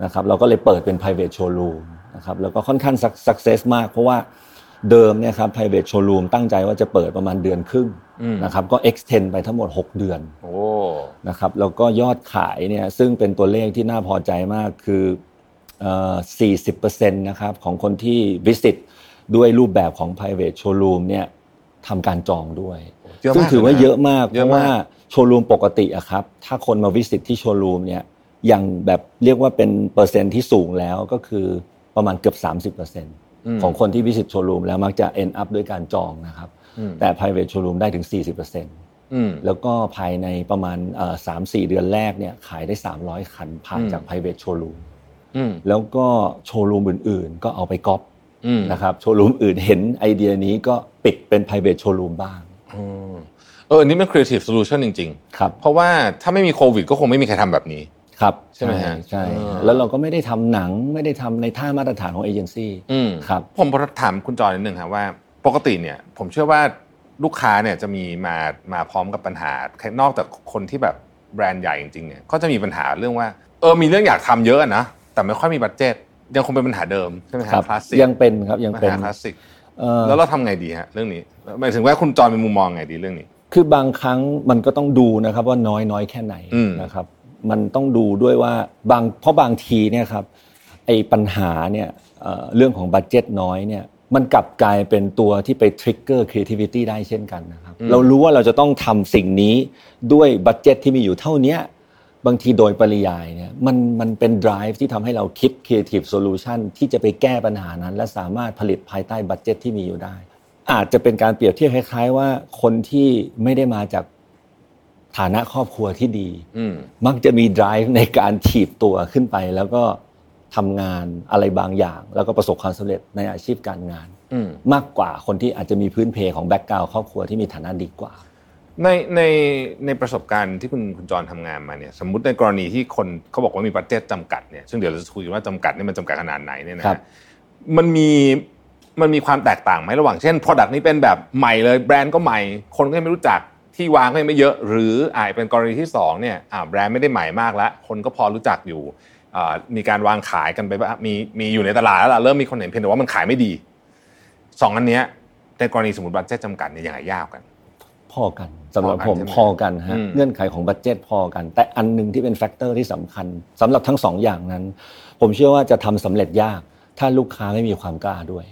S1: นะครับเราก็เลยเปิดเป็น private showroom นะครับแล้วก็ค่อนข้าง success มากเพราะว่า เดิมเนี่ยครับ private showroom ตั้งใจว่าจะเปิดประมาณเดือนครึ่งนะครับก็ extend ไปทั้งหมด 6 เดือนนะครับแล้วก็ยอดขายเนี่ยซึ่งเป็นตัวเลขที่น่าพอใจมากคือ 40%นะครับของคนที่ visit ด้วยรูปแบบของ private showroom เนี่ยทำการจองด้วย ซึ่งถือว่าเยอะมากเพราะว่าโชว์รูมปกติอะครับ ถ้าคนมาวิสิตที่โชว์รูมเนี่ยยังแบบเรียกว่าเป็นเปอร์เซ็นที่สูงแล้วก็คือประมาณเกือบ 30%เของคนที่วิสิตโชว์รูมแล้วมักจะ end up ด้วยการจองนะครับแต่ private showroom ได้ถึง 40%แล้วก็ภายในประมาณสามสี่เดือนแรกเนี่ยขายได้ 300 คันผ่านจาก private showroom แล้วก็โชว์รูมอื่น ๆ ก็เอาไปก๊อปนะครับโชว์รูมอื่นเห็นไอเดียนี้ก็ปิดเป็น private showroom บ้าง
S3: เอออันนี้เป็น creative solution จริง
S1: ๆ ครับ
S3: เพราะว่าถ้าไม่มีโควิดก็คงไม่มีใครทำแบบนี้
S1: ครับ
S3: ใช่ไหม
S1: ฮะใช่แล้วเราก็ไม่ได้ทำหนังไม่ได้ทำในท่ามาตรฐานของเอเจนซี่ครับ
S3: ผมถามคุณจอยนิดนึงครับว่าปกติเนี่ยผมเชื่อว่าลูกค้าเนี่ยจะมีมามาพร้อมกับปัญหานอกจากคนที่แบบแบรนด์ใหญ่จริงๆเนี่ยก็จะมีปัญหาเรื่องว่าเออมีเรื่องอยากทำเยอะนะแต่ไม่ค่อยมีบัตเจ็ตยังคงเป็นปัญหาเดิมใช่ไหมครับคลาสสิก
S1: ยังเป็นครับยังเป็น
S3: คลาสสิกแล้วเราทำไงดีฮะเรื่องนี้หมายถึงว่าคุณจอยมีมุมมองไงดีเรื่องนี้
S1: คือบางครั้งมันก็ต้องดูนะครับว่าน้อยน้อยแค่ไหนนะครับ มันต้องดูด้วยว่าบางเพราะบางทีเนี่ยครับไอ้ปัญหาเนี่ยเรื่องของ budget น้อยเนี่ยมันกลับกลายเป็นตัวที่ไป trigger creativity ได้เช่นกันนะครับเรารู้ว่าเราจะต้องทำสิ่งนี้ด้วย budget ที่มีอยู่เท่านี้บางทีโดยปริยายเนี่ยมันมันเป็น drive ที่ทำให้เราคิด creative solution ที่จะไปแก้ปัญหานั้น และสามารถผลิตภายใต้ budget ที่มีอยู่ได้ อาจจะเป็นการเปรียบเทียบคล้ายๆว่าคนที่ไม่ได้มาจาก ฐานะครอบครัวที่ดีมักจะมี drive ในการถีบตัวขึ้นไป แล้วก็ทำงานอะไรบางอย่าง แล้วก็ประสบความสำเร็จในอาชีพการงานมากกว่าคนที่อาจจะมีพื้นเพของ background ครอบครัวที่มีฐานะดีกว่า
S3: ในในในประสบการณ์ที่คุณคุณจรทำงานมาเนี่ยสมมติในกรณีที่คนเขาบอกว่ามี budget จำกัดเนี่ยซึ่งเดี๋ยวเราจะคุยว่าจำกัดนี่มันจำกัดขนาดไหนเนี่ยนะฮะมันมีมันมีความแตกต่างไหมระหว่างเช่น Product นี้เป็นแบบใหม่เลยแบรนด์ก็ใหม่ คนก็ไม่รู้จัก ที่วางก็ยังไม่เยอะ หรืออาจเป็นกรณีที่2เนี่ยแบรนด์ไม่ได้ใหม่มากแล้ว คนก็พอรู้จักอยู่มีการวางขายกันไปมีมีอยู่ในตลาดแล้วเริ่มมีคนเห็นเพียงแต่ว่ามันขายไม่ดีสองอันเนี้ยในกรณีสมมติ budget จำกัดเนี่ยยังไงยากกัน
S1: พอกันสำหรับผมพอกันฮะเงื่อนไขของ budget พอกัน แต่อันหนึ่งที่เป็น factor ที่สำคัญสำหรับทั้งสองอย่างนั้น ผมเชื่อว่าจะทำสำเร็จยาก ถ้าลูกค้าไม่มีความกล้าด้วย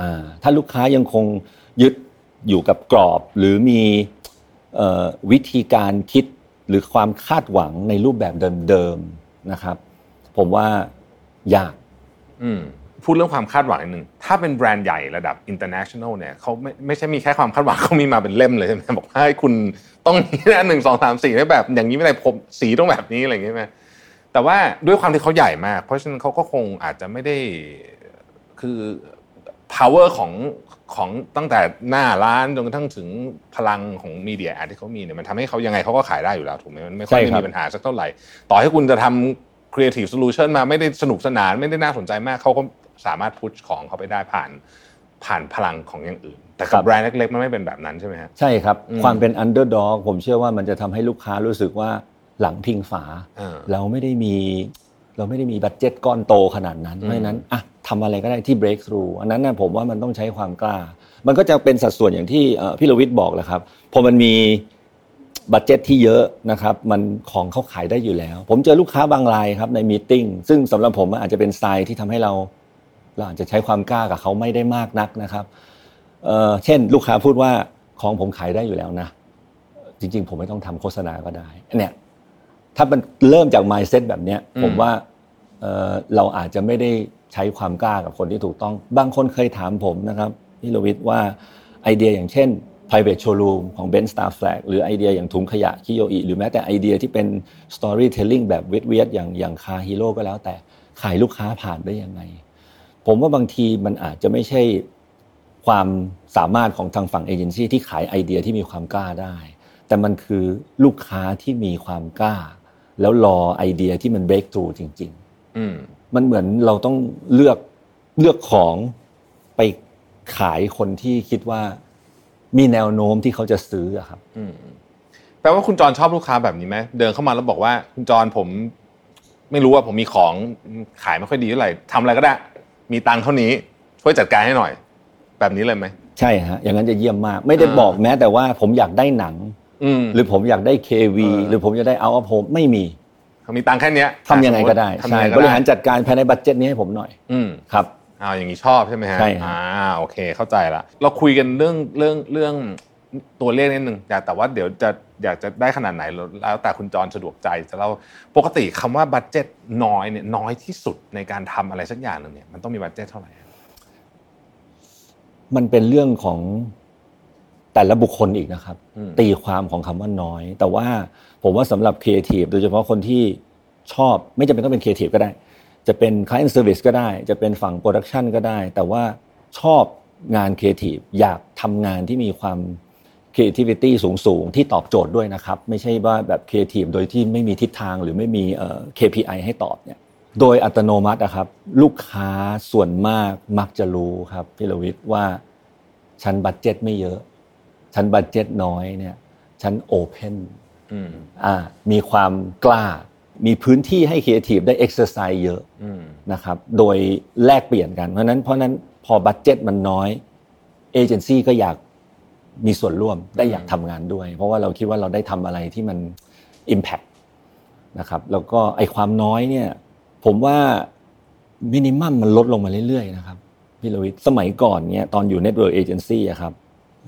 S1: อ่าถ้าลูกค้ายังคงยึดอยู่กับกรอบหรือมี วิธีการคิดหรือความคาดหวังในรูปแบบเดิมๆนะครับ ผมว่ายาก
S3: พูดเรื่องความคาดหวังนิดนึงถ้าเป็นแบรนด์ใหญ่ระดับ international เนี่ยเขาไม่ไม่ใช่มีแค่ความคาดหวังเขามีมาเป็นเล่มเลยใช่ไหมบอกให้คุณต้องนี้นะหนึ่งสองสามสี่แบบ อย่างนี้ไม่ได้ผมสีต้องแบบนี้อะไรอย่างเงี้ยไหมแต่ว่าด้วยความที่เขาใหญ่มาก เพราะฉะนั้นเขาก็คงอาจจะไม่ได้คือ power ของของตั้งแต่หน้าร้านจนกระทั่งถึงพลังของมีเดียแอดที่เขามีเนี่ยมันทำให้เขายังไงเขาก็ขายได้อยู่แล้วถูกไหมมันไม่ค่อยมีปัญหาสักเท่าไหร่ ต่อให้คุณจะทำ creative solution มาไม่ได้สนุกสนานไม่ได้น่าสนใจมากเขาก็สามารถพุชของเขาไปได้ผ่านผ่านพลังของอย่างอื่น แต่กับแบรนด์เล็กๆมันไม่เป็นแบบนั้นใช่ไหม
S1: ครับใช่ครับ ความเป็น underdog ผมเชื่อว่ามันจะทำให้ลูกค้ารู้สึกว่าหลังพิงฝา เราไม่ได้มี เราไม่ได้มี budget ก้อนโตขนาดนั้นเพราะฉะนั้นอะ ทำอะไรก็ได้ที่ break through อันนั้นนะผมว่ามันต้องใช้ความกล้า มันก็จะเป็นสัดส่วนอย่างที่พี่ลวิทย์บอกแหละครับพอมันมี budget ที่เยอะนะครับ มันของเขาขายได้อยู่แล้ว ผมเจอลูกค้าบางรายครับใน meeting ซึ่งสำหรับผมอาจจะเป็นสไตล์ที่ทำให้เราเราอาจจะใช้ความกล้ากับเขาไม่ได้มากนักนะครับเเช่น ลูกค้าพูดว่าของผมขายได้อยู่แล้วนะ จริง ๆ ผมไม่ต้องทำโฆษณาก็ได้เนี่ยถ้ามันเริ่มจาก mindset แบบเนี้ย ผมว่า เราอาจจะไม่ได้ใช้ความกล้ากับคนที่ถูกต้อง บางคนเคยถามผมนะครับพี่โลวิทว่าไอเดียอย่างเช่น private showroom ของ Ben Star Flag หรือไอเดียอย่างถุงขยะคิโยอิหรือแม้แต่ไอเดียที่เป็น storytelling แบบเวทเวทอย่างอย่างคาฮีโร่ก็แล้วแต่ขายลูกค้าผ่านได้ยังไง ผมว่าบางทีมันอาจจะไม่ใช่ความสามารถของทางฝั่งเอเจนซี่ที่ขายไอเดียที่มีความกล้าได้ แต่มันคือลูกค้าที่มีความกล้า แล้วรอไอเดียที่มันเบรกตูจริง มันเหมือนเราต้องเลือกเลือกของไปขายคนที่คิดว่ามีแนวโน้มที่เขาจะซื้อครับ
S3: แปลว่าคุณจรชอบลูกค้าแบบนี้ไหมเดินเข้ามาแล้วบอกว่า คุณจรผม ไม่รู้ว่าผมมีของขายไม่ค่อยดีเท่าไหร่ทำอะไรก็ได้ มีตังค์เท่านี้ ช่วยจัดการให้หน่อย แบบนี้เลยไหม
S1: ใช่ฮะอย่างนั้นจะเยี่ยมมาก ไม่ได้บอกแม้แต่ว่าผมอยากได้หนังหรือผมอยากได้ KV หรือผมอยากได้เอาอโฮมไม่มี
S3: เขา มีตังค์แค่นี้
S1: ทำยังไงก็ได้ใช่บริหารจัดการภายใน budget นี้ให้ผมหน่อย
S3: อื
S1: ครับ
S3: อ้าวอย่างนี้ชอบใช่ไหมฮะ
S1: ใช่
S3: อ่าโอเคเข้าใจละเราคุยกันเรื่องเรื่องเรื่องตัวเลขนิดนึงแต่ว่าเดี๋ยวจะอยากจะได้ขนาดไหนแล้วแต่คุณจรสะดวกใจจะเล่าปกติคำว่า budget น้อยเนี่ยน้อยที่สุดในการทำอะไรสักอย่างหนึ่งเนี่ยมันต้องมี budget เท่าไหร่
S1: มันเป็นเรื่องของ แต่ละบุคคลอีกนะครับ ตีความของคำว่าน้อย แต่ว่าผมว่าสำหรับครีเอทีฟโดยเฉพาะคนที่ชอบไม่จำเป็นต้องเป็นครีเอทีฟก็ได้ จะเป็น client service ก็ได้ จะเป็นฝั่ง production ก็ได้ แต่ว่าชอบงานครีเอทีฟอยากทำงานที่มีความ creativity สูงสูงที่ตอบโจทย์ด้วยนะครับ ไม่ใช่ว่าแบบ creative โดยที่ไม่มีทิศทางหรือไม่มี KPI ให้ตอบเนี่ยโดยอัตโนมัตินะครับ ลูกค้าส่วนมากมักจะรู้ครับพี่ลวิทว่าฉัน budget ไม่เยอะ ฉัน budget น้อยเนี่ยฉัน open อ่ามีความกล้า มีพื้นที่ให้ครีเอทีฟได้เอ็กซ์ไซส์เยอะนะครับโดยแลกเปลี่ยนกัน เพราะนั้นเพราะนั้นพอ budget มันน้อยเอเจนซี่ก็อยากมีส่วนร่วมได้อยากทำงานด้วย เพราะว่าเราคิดว่าเราได้ทำอะไรที่มัน Impact นะครับแล้วก็ไอความน้อยเนี่ยผมว่า minimum มันลดลงมาเรื่อยๆนะครับพี่ลวิทสมัยก่อนเนี่ยตอนอยู่ Network Agency อะครับ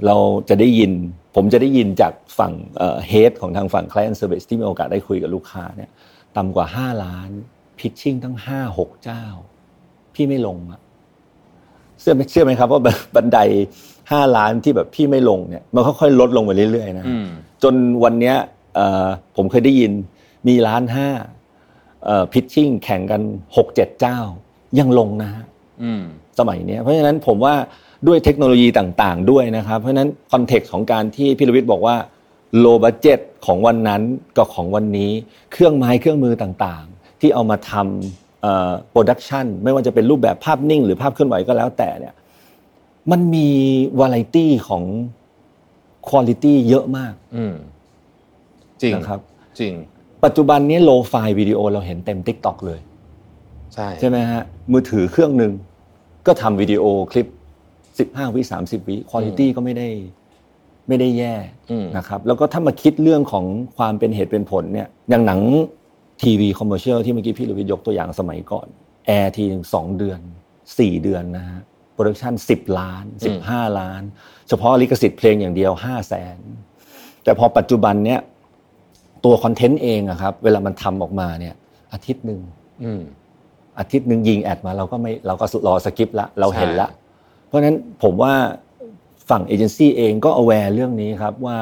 S1: เราจะได้ยิน ผมจะได้ยินจากฝั่ง head ของทางฝั่ง Client Service ที่มีโอกาสได้คุยกับลูกค้าเนี่ยต่ำกว่า 5 ล้านพิชชิ่งทั้งห้าหกเจ้า พี่ไม่ลงอะเชื่อไหมเชื่อไหมครับว่าบันไดห้าล้านที่แบบพี่ไม่ลงเนี่ยมันค่อยๆลดลงไปเรื่อยๆนะจนวันเนี้ยผมเคยได้ยินมีล้านห้าพิชชิ่งแข่งกันหกเจ็ดเจ้า ยังลงนะฮะสมัยนี้เพราะฉะนั้นผมว่า ด้วยเทคโนโลยีต่างๆ ด้วยนะครับ เพราะฉะนั้นคอนเท็กซ์ของการที่พี่ลวิทย์บอกว่าlow budget ของวันนั้นกับของวันนี้ เครื่องไม้เครื่องมือต่างๆ ที่เอามาทำ production ไม่ว่าจะเป็นรูปแบบภาพนิ่ง หรือภาพเคลื่อนไหวก็แล้วแต่เนี่ยมันมีวาไรตี้ของ quality เยอะมาก
S3: อืมจริง
S1: นะครับ
S3: จริง
S1: ปัจจุบันนี้ lo-fi วิดีโอเราเห็นเต็ม TikTok เลย
S3: ใช่
S1: ใช่ไหมฮะมือถือเครื่องหนึ่งก็ทำวิดีโอคลิป 15 วิ30 วิ quality ก็ไม่ได้ไม่ได้แย่นะครับแล้วก็ถ้ามาคิดเรื่องของความเป็นเหตุเป็นผลเนี่ยอย่างหนัง TV commercial ที่เมื่อกี้พี่ลุวิทยกตัวอย่างสมัยก่อนแอร์ทีหนึ่งสองเดือนสี่เดือนนะฮะ production สิบล้านสิบห้าล้าน เฉพาะลิขสิทธิ์เพลงอย่างเดียวห้าแสนแต่พอปัจจุบันเนี้ยตัวคอนเทนต์เองอะครับเวลามันทำออกมาเนี่ยอาทิตย์หนึ่งอาทิตย์หนึ่งยิง ad มาเราก็ไม่เราก็รอ skip ละเราเห็นละ เพราะฉะนั้นผมว่าฝั่งเอเจนซี่เองก็ aware เรื่องนี้ครับว่า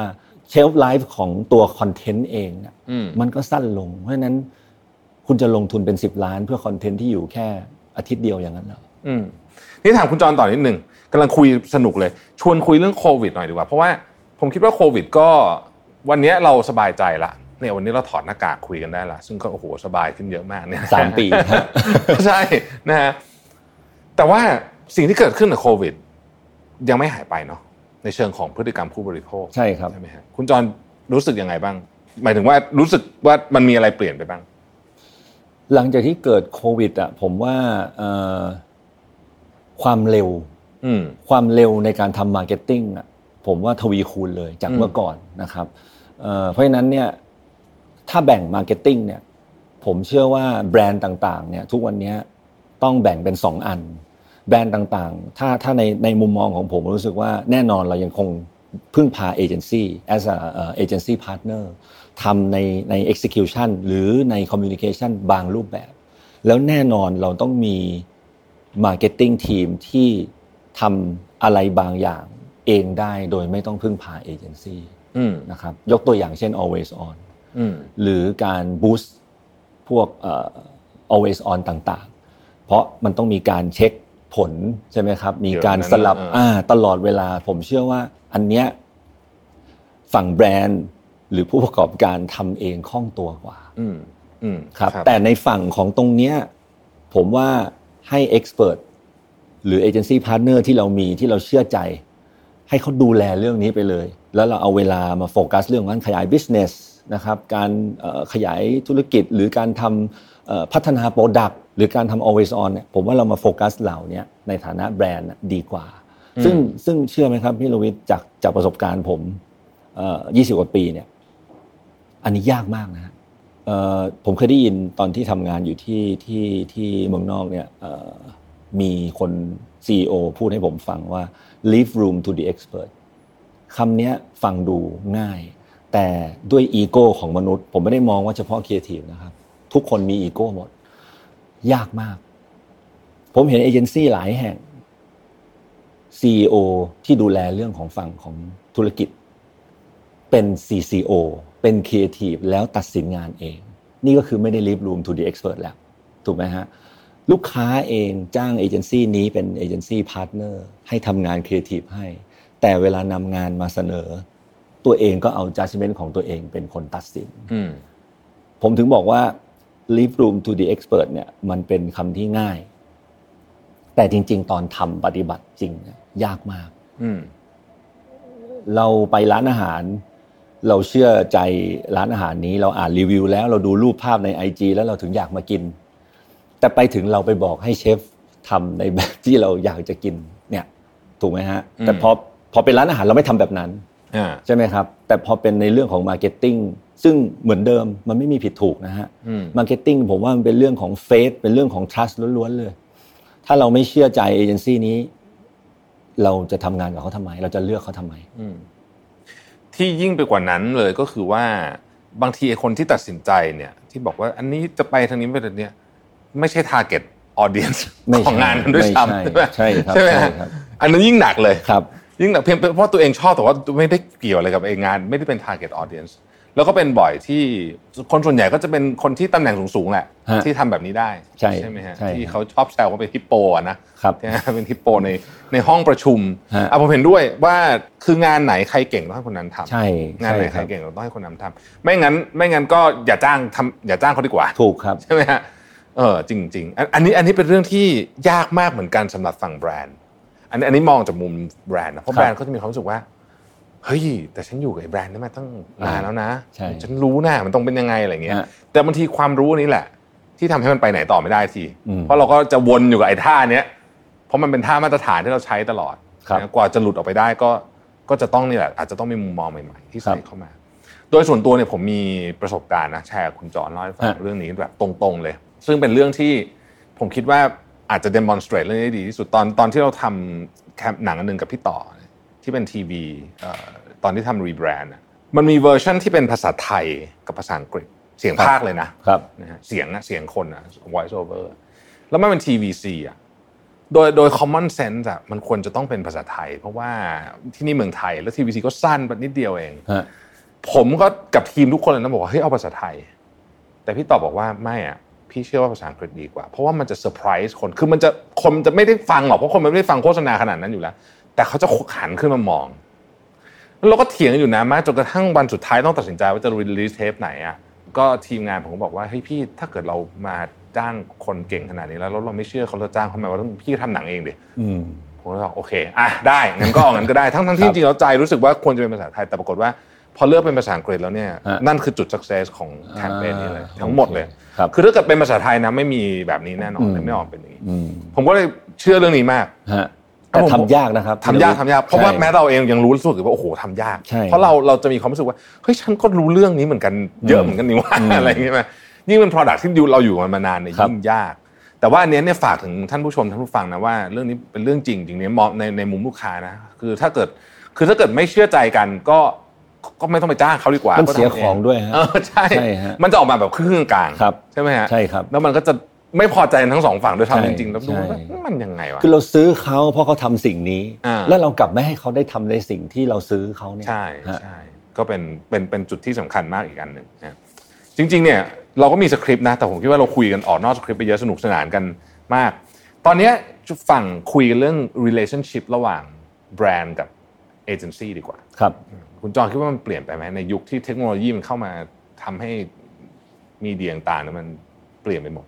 S1: shelf life ของตัวคอนเทนต์เองเนี่ยมันก็สั้นลง เพราะฉะนั้นคุณจะลงทุนเป็นสิบล้านเพื่อคอนเทนต์ที่อยู่แค่อาทิตย์เดียวอย่างนั้นเหรอ
S3: นี่ถามคุณจรต่อนิดหนึ่งกำลังคุยสนุกเลย ชวนคุยเรื่องโควิดหน่อยดีกว่า เพราะว่าผมคิดว่าโควิดก็วันนี้เราสบายใจละเนี่ยวันนี้เราถอดหน้ากากคุยกันได้ละซึ่งก็โอ้โหสบายขึ้นเยอะมากเนี่ย
S1: สามปี
S3: ใช่นะฮะแต่ว่า สิ่งที่เกิดขึ้นกับโควิด ยังไม่หายไปเนาะในเชิงของพฤติกรรมผู้บริโภค
S1: ใช่ครับ
S3: ใช่ไหมฮะคุณจรรู้สึกยังไงบ้าง หมายถึงว่ารู้สึกว่ามันมีอะไรเปลี่ยนไปบ้าง
S1: หลังจากที่เกิดโควิดอะผมว่าความเร็วความเร็วในการทำ marketing อะผมว่าทวีคูณเลยจากเมื่อก่อนนะครับเพราะฉะนั้นเนี่ยถ้าแบ่ง marketing เนี่ยผมเชื่อว่าแบรนด์ต่างๆเนี่ยทุกวันนี้ต้องแบ่งเป็นสองอัน แบรนด์ต่างๆ ถ้าถ้าในในมุมมองของผมรู้สึกว่าแน่นอนเรายังคงพึ่งพาเอเจนซี่ as a agency partner ทำในใน execution หรือใน communication บางรูปแบบ แล้วแน่นอนเราต้องมี marketing team ที่ทำอะไรบางอย่างเองได้โดยไม่ต้องพึ่งพาเอเจนซี่นะครับยกตัวอย่างเช่น always on หรือการบูสต์พวก always on ต่างๆ เพราะมันต้องมีการเช็ค ผลใช่ไหมครับ มีการสลับตลอดเวลา ผมเชื่อว่าอันเนี้ยฝั่งแบรนด์ หรือผู้ประกอบการทำเองคล่องตัวกว่าครับ แต่ในฝั่งของตรงเนี้ยผมว่าให้ expert หรือ agency partner ที่เรามีที่เราเชื่อใจ ให้เขาดูแลเรื่องนี้ไปเลย แล้วเราเอาเวลามาโฟกัสเรื่องการขยาย business นะครับ การขยายธุรกิจหรือการทำพัฒนา product หรือการทำ always on เนี่ยผมว่าเรามาโฟกัสเหล่านี้ในฐานะแบรนด์ดีกว่า ซึ่งซึ่งเชื่อไหมครับพี่ลวิทจากจากประสบการณ์ผมยี่สิบกว่าปีเนี่ย อันนี้ยากมากนะผมเคยได้ยินตอนที่ทำงานอยู่ที่ที่ที่เมืองนอกเนี่ยมีคน CEO พูดให้ผมฟังว่า leave room to the expert คำนี้ฟังดูง่าย แต่ด้วยอีโก้ของมนุษย์ ผมไม่ได้มองว่าเฉพาะครีเอทีฟนะครับ ทุกคนมีอีโก้หมด ยากมาก ผมเห็นเอเจนซี่หลายแห่ง CEO ที่ดูแลเรื่องของฝั่งของธุรกิจ เป็น CCO เป็นครีเอทีฟแล้วตัดสินงานเอง นี่ก็คือไม่ได้ leave room to the expert แล้ว ถูกไหมฮะ ลูกค้าเองจ้างเอเจนซี่นี้เป็น agency partner ให้ทำงานครีเอทีฟให้ แต่เวลานำงานมาเสนอ ตัวเองก็เอา judgment ของตัวเองเป็นคนตัดสินผมถึงบอกว่า leave room to the expert เนี่ย มันเป็นคำที่ง่าย แต่จริง ๆ ตอนทำปฏิบัติจริงยากมากเราไปร้านอาหาร เราเชื่อใจร้านอาหารนี้ เราอ่านรีวิว แล้วเราดูรูปภาพใน IG แล้วเราถึงอยากมากิน แต่ไปถึงเราไปบอกให้เชฟทำในแบบที่เราอยากจะกิน เนี่ย ถูกไหมฮะ แต่พอพอเป็นร้านอาหารเราไม่ทำแบบนั้นใช่ไหมครับ แต่พอเป็นในเรื่องของ marketing ซึ่งเหมือนเดิมมันไม่มีผิดถูกนะฮะmarketing ผมว่ามันเป็นเรื่องของ faith เป็นเรื่องของ trust ล้วนๆเลย ถ้าเราไม่เชื่อใจเอเจนซี่นี้ เราจะทำงานกับเขาทำไม เราจะเลือกเขาทำไม
S3: ที่ยิ่งไปกว่านั้นเลยก็คือว่าบางทีคนที่ตัดสินใจเนี่ย ที่บอกว่าอันนี้จะไปทางนี้ไปทางนี้ไม่ใช่ target audience ของงานด้วยซ้ำ
S1: ใช่ครับ
S3: ใช่ไหมครับอันนั้นยิ่งหนักเลย
S1: ครับ
S3: ยิ่งเพียงเพราะตัวเองชอบแต่ว่าไม่ได้เกี่ยวอะไรกับเองงาน ไม่ได้เป็น target audience แแล้วก็เป็นบ่อยที่คนส่วนใหญ่ก็จะเป็นคนที่ตำแหน่งสูงๆแหละ
S1: ฮะ
S3: ที่ทำแบบนี้ได้
S1: ใช่
S3: ไหมฮะ
S1: ใช่
S3: ที่เขาชอบแซวว่าเป็นฮิปโปอะนะครับที่เป็นฮิปโปในในห้องประชุม
S1: ฮะ
S3: อะผมเห็นด้วยว่าคืองานไหนใครเก่งต้องให้คนนั้นทำ
S1: ใช่
S3: งานไหน
S1: ใช่
S3: ใค
S1: ค
S3: ร
S1: รับ
S3: เก่งเราต้องให้คนนั้นทำไม่งั้นไม่งั้นก็อย่าจ้างทำอย่าจ้างเขาดีกว่า
S1: ถูกครับ
S3: ใช่ไหมฮะเออจริง ๆ อันอันนี้อันนี้เป็นเรื่องที่ยากมากเหมือนกันสำหรับฝั่งแบรนด์ อันนี้อันนี้มองจากมุมแบรนด์นะเพราะ
S1: ครับ
S3: แบรนด์เขาจะมีความรู้สึกว่า เฮ้ยแต่ฉันอยู่กับไอ้แบรนด์นี้มาตั้งนานแล้วนะ
S1: ใช่
S3: ฉันรู้นะมันต้องเป็นยังไงอะไรเงี้ย
S1: ฮะ
S3: แต่บางทีความรู้นี้แหละ ที่ทำให้มันไปไหนต่อไม่ได้ที
S1: อืม
S3: เพราะเราก็จะวนอยู่กับไอ้ท่าเนี้ยเพราะมันเป็นท่ามาตรฐานที่เราใช้ตลอด
S1: ครับ
S3: นะกว่าจะหลุดออกไปได้ก็ก็จะต้องนี่แหละ อาจจะต้องมีมุมมองใหม่ๆที่ใส่
S1: ครับ
S3: เข้ามา โดยส่วนตัวเนี่ยผมมีประสบการณ์นะแชร์กับคุณจอห์นเล่าให้ฟัง
S1: ฮะ
S3: เรื่องนี้แบบตรงๆเลย ซึ่งเป็นเรื่องที่ผมคิดว่าอาจจะ demonstrate เรื่องนี้ได้ดีที่สุดตอนตอนที่เราทำแคมหนังอันหนึงกับพี่ต่อ ที่เป็นทีวีเอ่อตอนที่ทำรีแบรนด์มันมีเวอร์ชันที่เป็นภาษาไทยกับภาษาอังกฤษเสียง
S1: ครับ
S3: ภาคเลยนะครับนะฮะเสียงอะเสียงคนอะ voice over แล้วมันเป็น TVC อะโดยโดย common sense อะมันควรจะต้องเป็นภาษาไทย เพราะว่าที่นี่เมืองไทยแล้ว TVC ก็สั้นไปนิดเดียวเอง
S1: ฮะ
S3: ผมก็กับทีมทุกคนเลยนะบอกว่าเฮ้ยเอาภาษาไทย แต่พี่ตอบบอกว่าไม่อะพี่เชื่อว่าภาษาอังกฤษดีกว่า เพราะว่ามันจะเซอร์ไพรส์คนคือมันจะคนจะไม่ได้ฟังหรอกเพราะคนมันไม่ได้ฟังโฆษณาขนาดนั้นอยู่แล้ว แต่เขาจะหันขึ้นมามองแล้วเราก็เถียงกันอยู่นานมากจนกระทั่งวันสุดท้ายต้องตัดสินใจว่าจะ release tape ไหนอะก็ทีมงานผมก็บอกว่าเฮ้ยพี่ถ้าเกิดเรามาจ้างคนเก่งขนาดนี้แล้วแล้วเราไม่เชื่อเขาเราจ้างเขามาว่าต้องพี่ทำหนังเองดิ
S1: อืม
S3: ผมก็บอกโอเคอะได้งั้นก็เอางั้นก็ได้ทั้งทั้งที่
S1: ครั
S3: จ
S1: บ
S3: ริงๆแล้วใจรู้สึกว่าควรจะเป็นภาษาไทยแต่ปรากฏว่า พอเลือกเป็นภาษาอังกฤษแล้วเนี่ย
S1: ฮะ
S3: นั่นคือจุด success ของแคมเปญนี้เลย
S1: อ่า
S3: ทั้งหมดเลย
S1: ครับ
S3: คือถ้าเกิดเป็นภาษาไทยนะไม่มีแบบนี้แน่นอน
S1: อืม
S3: ไม่ออกเป็นอย่างนี้
S1: อืม
S3: ผมก็เลยเชื่อเรื่องนี้มาก
S1: ฮะ แต่ทำยากนะครับ
S3: ทำยากทำยากเพราะว่า
S1: ใช่
S3: แม้เราเองยังรู้สึกว่าโอ้โหทำยาก
S1: ใช่
S3: เพราะเราเราจะมีความรู้สึกว่าเฮ้ยฉันก็รู้เรื่องนี้เหมือนกันเยอะเหมือนกันนี่ว่า
S1: อืม
S3: อะไรอย่างเงี้ยไหมยิ่งเป็น product ที่เราอยู่กันมานานเนี่ย
S1: ครับ
S3: ยิ่งยาก แต่ว่าอันเนี้ยเนี่ยฝากถึงท่านผู้ชมท่านผู้ฟังนะว่าเรื่องนี้เป็นเรื่องจริงจริงเนี่ยมองในในมุมลูกค้านะคือถ้าเกิดคือถ้าเกิดไม่เชื่อใจกันก็ก็ไม่ต้องไปจ้างเขาดีกว่า
S1: มัน
S3: ก็ทำ
S1: เสียของด้วยฮะ
S3: เออใช่
S1: ใช่ฮะ
S3: มันจะออกมาแบบครึ่งๆกลาง
S1: ครับ
S3: ใช่ไหมฮะ
S1: ใช่ครับ
S3: แล้วมันก็จะ ไม่พอใจทั้งสองฝั่งด้วย
S1: ใช่
S3: ทำจริงๆแล้วดู
S1: ใช่
S3: ว่ามันยังไงวะ
S1: คือเราซื้อเขาเพราะเขาทำสิ่งนี้
S3: อ่า
S1: แล้วเรากลับไม่ให้เขาได้ทำในสิ่งที่เราซื้อเขาเนี่ย
S3: ใช่
S1: ฮะ
S3: ใช่ก็เป็นเป็นเป็นจุดที่สำคัญมากอีกอันหนึ่งนะจริง ๆ เนี่ยเราก็มีสคริปต์นะแต่ผมคิดว่าเราคุยกันออกนอกสคริปต์ไปเยอะสนุกสนานกันมาก ตอนเนี้ยฝั่งคุยกันเรื่อง relationship ระหว่างแบรนด์กับเอเจนซี่ดีกว่า
S1: ครับ
S3: คุณจอห์นคิดว่ามันเปลี่ยนไปไหมในยุคที่เทคโนโลยีมันเข้ามาทำให้มีเดียต่างๆเนี่ยมันเปลี่ยนไปหมด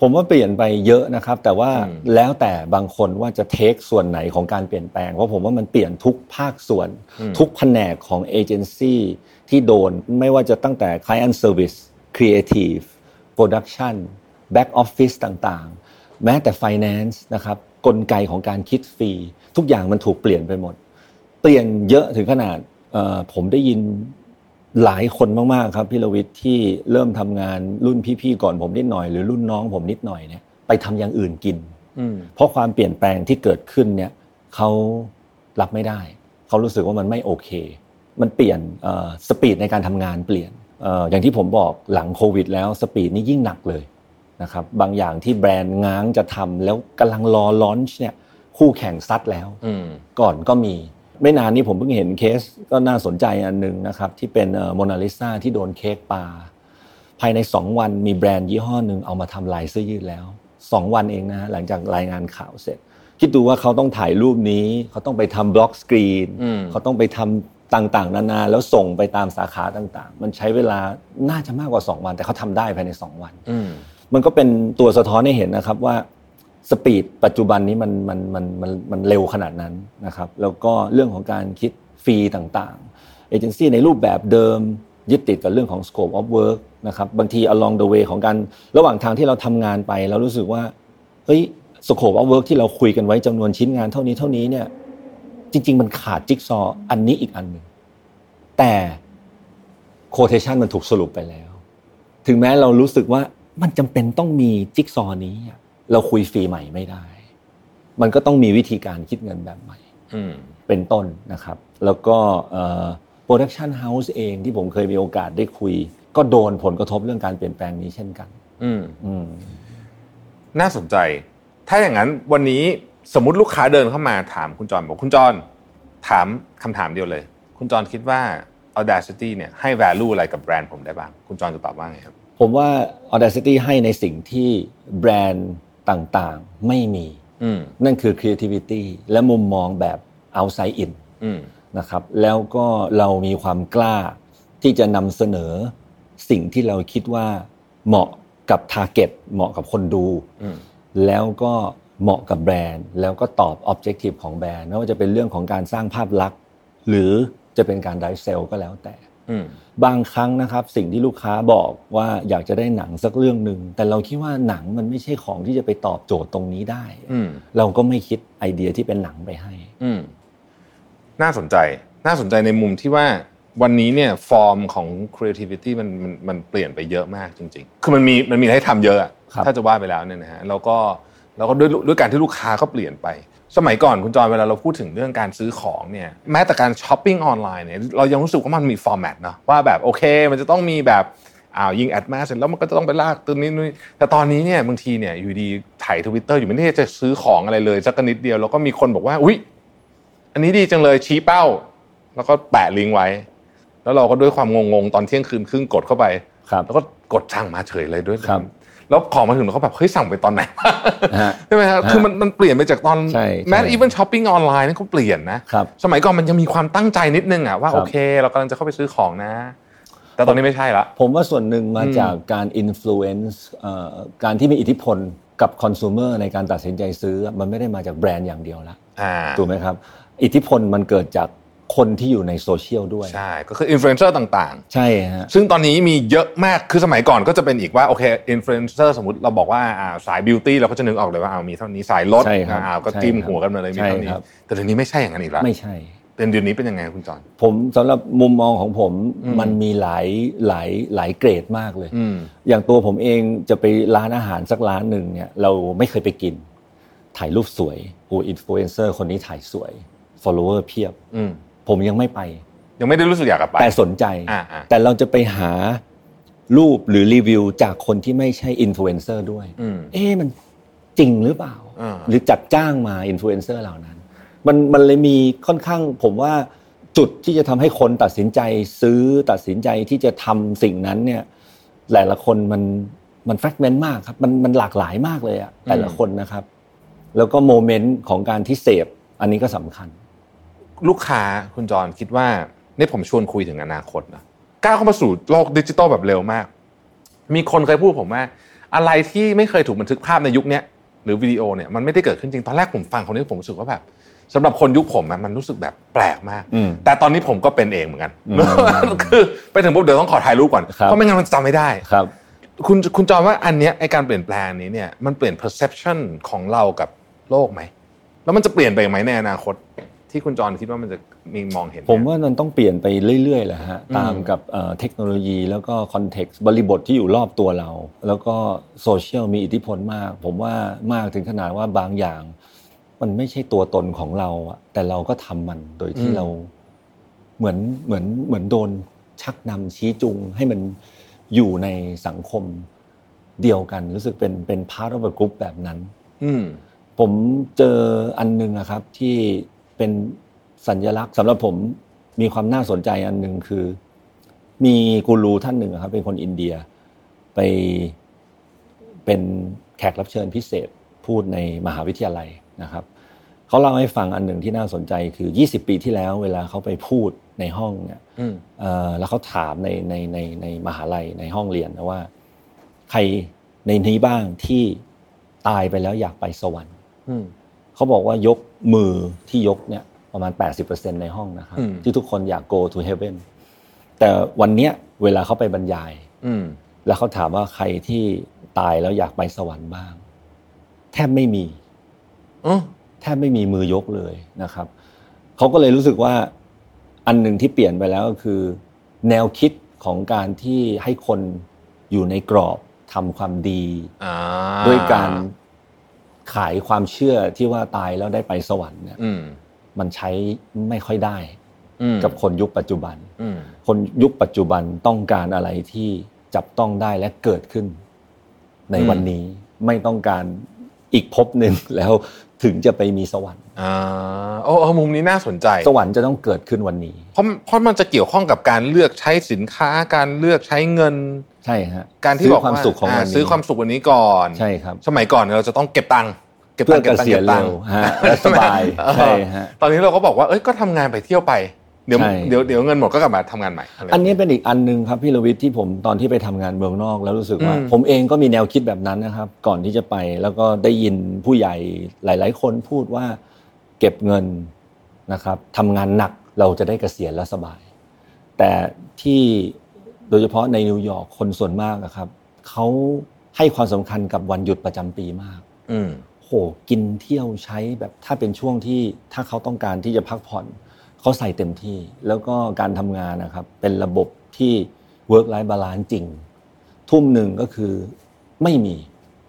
S1: ผมว่าเปลี่ยนไปเยอะนะครับ แต่ว่า
S3: อืม
S1: แล้วแต่บางคนว่าจะเทคส่วนไหนของการเปลี่ยนแปลงเพราะผมว่ามันเปลี่ยนทุกภาคส่วน ทุกแผนกของเอเจนซี่ที่โดนไม่ว่าจะตั้งแต่ Client Service Creative Production Back Office ต่างๆ แม้แต่ Finance นะครับกลไกของการคิดฟรี ทุกอย่างมันถูกเปลี่ยนไปหมด เปลี่ยนเยอะถึงขนาดเอ่อผมได้ยิน หลายคนมากๆครับพี่ลวิทย์ที่เริ่มทำงานรุ่นพี่ๆก่อนผมนิดหน่อยหรือรุ่นน้องผมนิดหน่อยเนี่ยไปทำอย่างอื่นกิน
S3: อืม
S1: เพราะความเปลี่ยนแปลงที่เกิดขึ้นเนี่ยเขารับไม่ได้ เขารู้สึกว่ามันไม่โอเค มันเปลี่ยน speed ในการทำงานเปลี่ยนเอ่ออย่างที่ผมบอกหลังโควิด แล้ว speed นี่ยิ่งหนักเลยนะครับบางอย่างที่แบรนด์ง้างจะทำแล้วกำลังรอ launch เนี่ยคู่แข่งซัดแล้ว
S3: อืม
S1: ก่อนก็มี ไม่นานนี้ผมเพิ่งเห็นเคสก็น่าสนใจอันหนึ่งนะครับ ที่เป็นโมนาลิซาที่โดนเค้กปาภายใน 2 วันมีแบรนด์ยี่ห้อหนึ่งเอามาทำลายเสื้อยืดแล้ว 2 วันเองนะฮะหลังจากรายงานข่าวเสร็จ คิดดูว่าเขาต้องถ่ายรูปนี้ เขาต้องไปทำบล็อกสกรีน
S3: อืม
S1: เขาต้องไปทำต่างๆ นานาแล้วส่งไปตามสาขาต่างๆ มันใช้เวลาน่าจะมากกว่า 2 วัน แต่เขาทำได้ภายใน 2 วัน
S3: อืม
S1: มันก็เป็นตัวสะท้อนให้เห็นนะครับว่า สปีดปัจจุบันนี้มันมันมันมันมันเร็วขนาดนั้นนะครับแล้วก็เรื่องของการคิดฟรีต่างๆเอเจนซี่ในรูปแบบเดิมยึดติดกับเรื่องของ scope of work นะครับบางที along the way ของการระหว่างทางที่เราทำงานไปเรารู้สึกว่าเฮ้ย scope of work ที่เราคุยกันไว้จำนวนชิ้นงานเท่านี้เท่านี้เนี่ยจริง ๆ มันขาดจิ๊กซอว์อันนี้อีกอันหนึ่งแต่ quotation มันถูกสรุปไปแล้ว ถึงแม้เรารู้สึกว่ามันจำเป็นต้องมีจิ๊กซอว์นี้อะ เราคุย fee ใหม่ไม่ได้ มันก็ต้องมีวิธีการคิดเงินแบบใหม่
S3: อืม
S1: เป็นต้นนะครับ แล้วก็ production house เองที่ผมเคยมีโอกาสได้คุย ก็โดนผลกระทบเรื่องการเปลี่ยนแปลงนี้เช่นกัน
S3: อืม
S1: อืม
S3: น่าสนใจ ถ้าอย่างนั้นวันนี้สมมติลูกค้าเดินเข้ามาถามคุณจรบอกคุณจรถามคำถามเดียวเลย คุณจรคิดว่า Audacity เนี่ยให้ value อะไรกับแบรนด์ผมได้บ้าง คุณจอนจะตอบว่าไงครับ
S1: ผมว่า Audacity ให้ในสิ่งที่แบรนด์ ต่างๆ ไม่มีนั่นคือ creativity และมุมมองแบบ outside in นะครับ แล้วก็เรามีความกล้าที่จะนำเสนอสิ่งที่เราคิดว่าเหมาะกับ target เหมาะกับคนดู แล้วก็เหมาะกับแบรนด์ แล้วก็ตอบ objective ของแบรนด์ไม่ว่าจะเป็นเรื่องของการสร้างภาพลักษณ์ หรือจะเป็นการ drive sale ก็แล้วแต่ บางครั้งนะครับสิ่งที่ลูกค้าบอกว่าอยากจะได้หนังสักเรื่องหนึ่งแต่เราคิดว่าหนังมันไม่ใช่ของที่จะไปตอบโจทย์ตรงนี้ได้เราก็ไม่คิดไอเดียที่เป็นหนังไปให้
S3: น่าสนใจน่าสนใจในมุมที่ว่าวันนี้เนี่ยฟอร์มของ creativity มันมันมันเปลี่ยนไปเยอะมากจริง ๆ คือมันมีมันมีให้ทำเยอะถ้าจะว่าไปแล้วเนี่ยนะฮะแล้วก็แล้วก็ด้วยด้วยการที่ลูกค้าก็เปลี่ยนไป สมัยก่อนคุณจอยเวลาเราพูดถึงเรื่องการซื้อของเนี่ยแม้แต่การช้อปปิ้งออนไลน์เนี่ยเรายังรู้สึกว่ามันมี format นะว่าแบบโอเค มันจะต้องมีแบบอ้าวยิงแอดมาเสร็จแล้วมันก็จะต้องไปลากตัวนี้นู่นแต่ตอนนี้เนี่ยบางทีเนี่ยอยู่ดีถ่ายทวิตเตอร์อยู่ไม่ได้จะซื้อของอะไรเลยสักนิดเดียวแล้วก็มีคนบอกว่าอุ้ยอันนี้ดีจังเลยชี้เป้า แล้วก็แปะลิงก์ไว้ แล้วเราก็ด้วยความงงๆตอนเที่ยงคืนครึ่งกดเข้าไปแล้วก็กดสั่งมาเฉยเลยด้วย
S1: ครับ
S3: แล้วของมาถึงเขาแบบเฮ้ยสั่งไปตอนไหนใช่ไหมครับคือมันมันเปลี่ยนไปจากตอนแม้ even ช้อปปิ้งออนไลน์นั่นก็เปลี่ยนนะสมัยก่อนมันยังมีความตั้งใจนิดนึงอะว่าโอเค เรากำลังจะเข้าไปซื้อของนะ แต่ตอนนี้ไม่ใช่ละ
S1: ผมว่าส่วนหนึ่งมาจากการ influence การที่มีอิทธิพลกับคอน sumer ในการตัดสินใจซื้อมันไม่ได้มาจากแบรนด์อย่างเดียวละถูกไหมครับ อิทธิพลมันเกิดจาก คนที่อยู่ในโซเชียลด้วย
S3: ใช่ ก็คืออินฟลูเอนเซอร์ต่าง
S1: ๆ ใช่ฮะ
S3: ซึ่งตอนนี้มีเยอะมากคือสมัยก่อนก็จะเป็นอีกว่าโอเคอินฟลูเอนเซอร์สมมติเราบอกว่าสาย beauty เราก็จะนึกออกเลยว่าเอามีเท่านี้สายรถอ่าก็จิ้มหัวกันมาเลยมีเท่านี้ แต่เดี๋ยวนี้ไม่ใช่อย่างนั้นอีกแล้ว
S1: ไม่ใช่
S3: เป็นเดี๋ยวนี้เป็นยังไงคุณจอน
S1: ผมสำหรับมุมมองของผมมันมีหลายหลายหลายเกรดมากเลยอย่างตัวผมเองจะไปร้านอาหารสักร้านหนึ่งเนี่ยเราไม่เคยไปกิน ถ่ายรูปสวยโอ้อินฟลูเอนเซอร์คนนี้ถ่ายสวย follower เพียบ ผมยังไม่ไป
S3: ยังไม่ได้รู้สึกอยากไป
S1: แต่สนใจ แต่เราจะไปหารูปหรือรีวิวจากคนที่ไม่ใช่อินฟลูเอนเซอร์ด้วยเอ๊ะมันจริงหรือเปล่า หรือจัดจ้างมาอินฟลูเอนเซอร์เหล่านั้น มันมันเลยมีค่อนข้างผมว่าจุดที่จะทำให้คนตัดสินใจซื้อตัดสินใจที่จะทำสิ่งนั้นเนี่ย หลายละคนมันมัน fragment มากครับ มันมันหลากหลายมากเลยอะแต่ละคนนะครับ แล้วก็ moment ของการที่เสพอันนี้ก็สำคัญ
S3: ลูกค้าคุณจรคิดว่านี่ผมชวนคุยถึงอนาคตนะก้าวเข้ามาสู่โลกดิจิตอลแบบเร็วมาก มีคนเคยพูดผมว่า อะไรที่ไม่เคยถูกบันทึกภาพในยุคนี้หรือวิดีโอเนี่ยมันไม่ได้เกิดขึ้นจริงตอนแรกผมฟังคนนี้ผมรู้สึกว่าแบบสำหรับคนยุคผมมันรู้สึกแบบแปลกมาก แต่ตอนนี้ผมก็เป็นเองเหมือนกันคือไปถึงปุ๊บเดี๋ยวต้องขอถ่ายรูปก่อนเพราะไม่งั้นมันจำไม่ได้
S1: ครับ
S3: คุณคุณจอว่าอันนี้ไอการเปลี่ยนแปลงนี้เนี่ยมันเปลี่ยน perception ของเรากับโลกไหมแล้วมันจะเปลี่ยนไปไหมในอนาคต ที่คุณจรคิดว่ามันจะมีมองเห็น
S1: ผมว่ามันต้องเปลี่ยนไปเรื่อยๆแหละฮะตามกับเทคโนโลยีแล้วก็คอนเท็กซ์บริบทที่อยู่รอบตัวเรา แล้วก็โซเชียลมีอิทธิพลมาก ผมว่ามากถึงขนาดว่าบางอย่าง มันไม่ใช่ตัวตนของเราอะแต่เราก็ทำมันโดยที่เราเหมือนเหมือนเหมือนโดนชักนำชี้จูงให้มันอยู่ในสังคมเดียวกัน รู้สึกเป็นเป็น part ของกรุ๊ปแบบนั้น
S3: อื
S1: ผมเจออันนึงอะครับที่ เป็นสัญลักษณ์สำหรับผมมีความน่าสนใจอันหนึ่งคือ มีกูรูท่านหนึ่งครับ เป็นคนอินเดียไปเป็นแขกรับเชิญพิเศษพูดในมหาวิทยาลัยนะครับเขาเล่าให้ฟังอันหนึ่งที่น่าสนใจคือ 20 ปีที่แล้ว เวลาเขาไปพูดในห้องเนี่ยแล้วเขาถามในในในในมหาลัยในห้องเรียนนะว่า ใครในนี้บ้างที่ตายไปแล้วอยากไปสวรรค์ เขาบอกว่ายกมือที่ยกเนี่ยประมาณ 80%ในห้องนะครับ ที่ทุกคนอยาก go to heaven แต่วันเนี้ยเวลาเขาไปบรรยายแล้วเขาถามว่าใครที่ตายแล้วอยากไปสวรรค์บ้าง แทบไม่มีแทบไม่มีมือยกเลยนะครับเขาก็เลยรู้สึกว่าอันหนึ่งที่เปลี่ยนไปแล้วก็คือ แนวคิดของการที่ให้คนอยู่ในกรอบทำความดีด้วยการ ขายความเชื่อที่ว่าตายแล้วได้ไปสวรรค์เนี่ยมันใช้ไม่ค่อยได้กับคนยุคปัจจุบันคนยุคปัจจุบันต้องการอะไรที่จับต้องได้และเกิดขึ้น ในวันนี้ไม่ต้องการอีกภพหนึ่งแล้วถึงจะไปมีสวรรค์
S3: อ่าโอ้เออมุมนี้น่าสนใจ
S1: สวรรค์จะต้องเกิดขึ้นวันนี้
S3: เพราะเพราะมันจะเกี่ยวข้องกับการเลือกใช้สินค้าการเลือกใช้เงิน
S1: ใช่ฮะ
S3: การที่
S1: ซื้
S3: บอก
S1: ความสุขของวันนี้
S3: ซื้อความสุขวันนี้ก่อน
S1: ใช่ครับ
S3: สมัยก่อนเราจะต้องเก็บตังค์เก็บ
S1: เพื่
S3: ตั
S1: อง
S3: ค์เก็
S1: เก
S3: บตังค์
S1: ษีย
S3: เก็
S1: ณ
S3: บตัง
S1: เร็
S3: ค์
S1: วฮะและสบาย
S3: เออ
S1: ใช่ฮะ
S3: ตอนนี้เราก็บอกว่าเอ้ยก็ทำงานไปเที่ยวไปเดี๋ยว
S1: ใช่
S3: เดี๋ยวเดี๋ยวเงินหมดก็กลับมาทำงานใหม่ะไร
S1: อันนี้เป็นอีกอันหนึงครับพี่ลวิทย์ที่ผมตอนที่ไปทำงานเมืองนอกแล้วรู้สึกว่า
S3: อืม
S1: ผมเองก็มีแนวคิดแบบนั้นนะครับ ก่อนที่จะไปแล้วก็ได้ยินผู้ใหญ่หลาย ๆ คนพูดว่า เก็บเงินนะครับทำงานหนักเราจะได้เกษียณแล้วสบาย แต่ที่โดยเฉพาะในนิวยอร์กคนส่วนมากนะครับเขาให้ความสำคัญกับวันหยุดประจำปีมาก
S3: อืม
S1: โหกินเที่ยวใช้แบบถ้าเป็นช่วงที่ถ้าเขาต้องการที่จะพักผ่อนเขาใส่เต็มที่ แล้วก็การทำงานนะครับ เป็นระบบที่ work life balance จริง ทุ่มหนึ่งก็คือไม่มี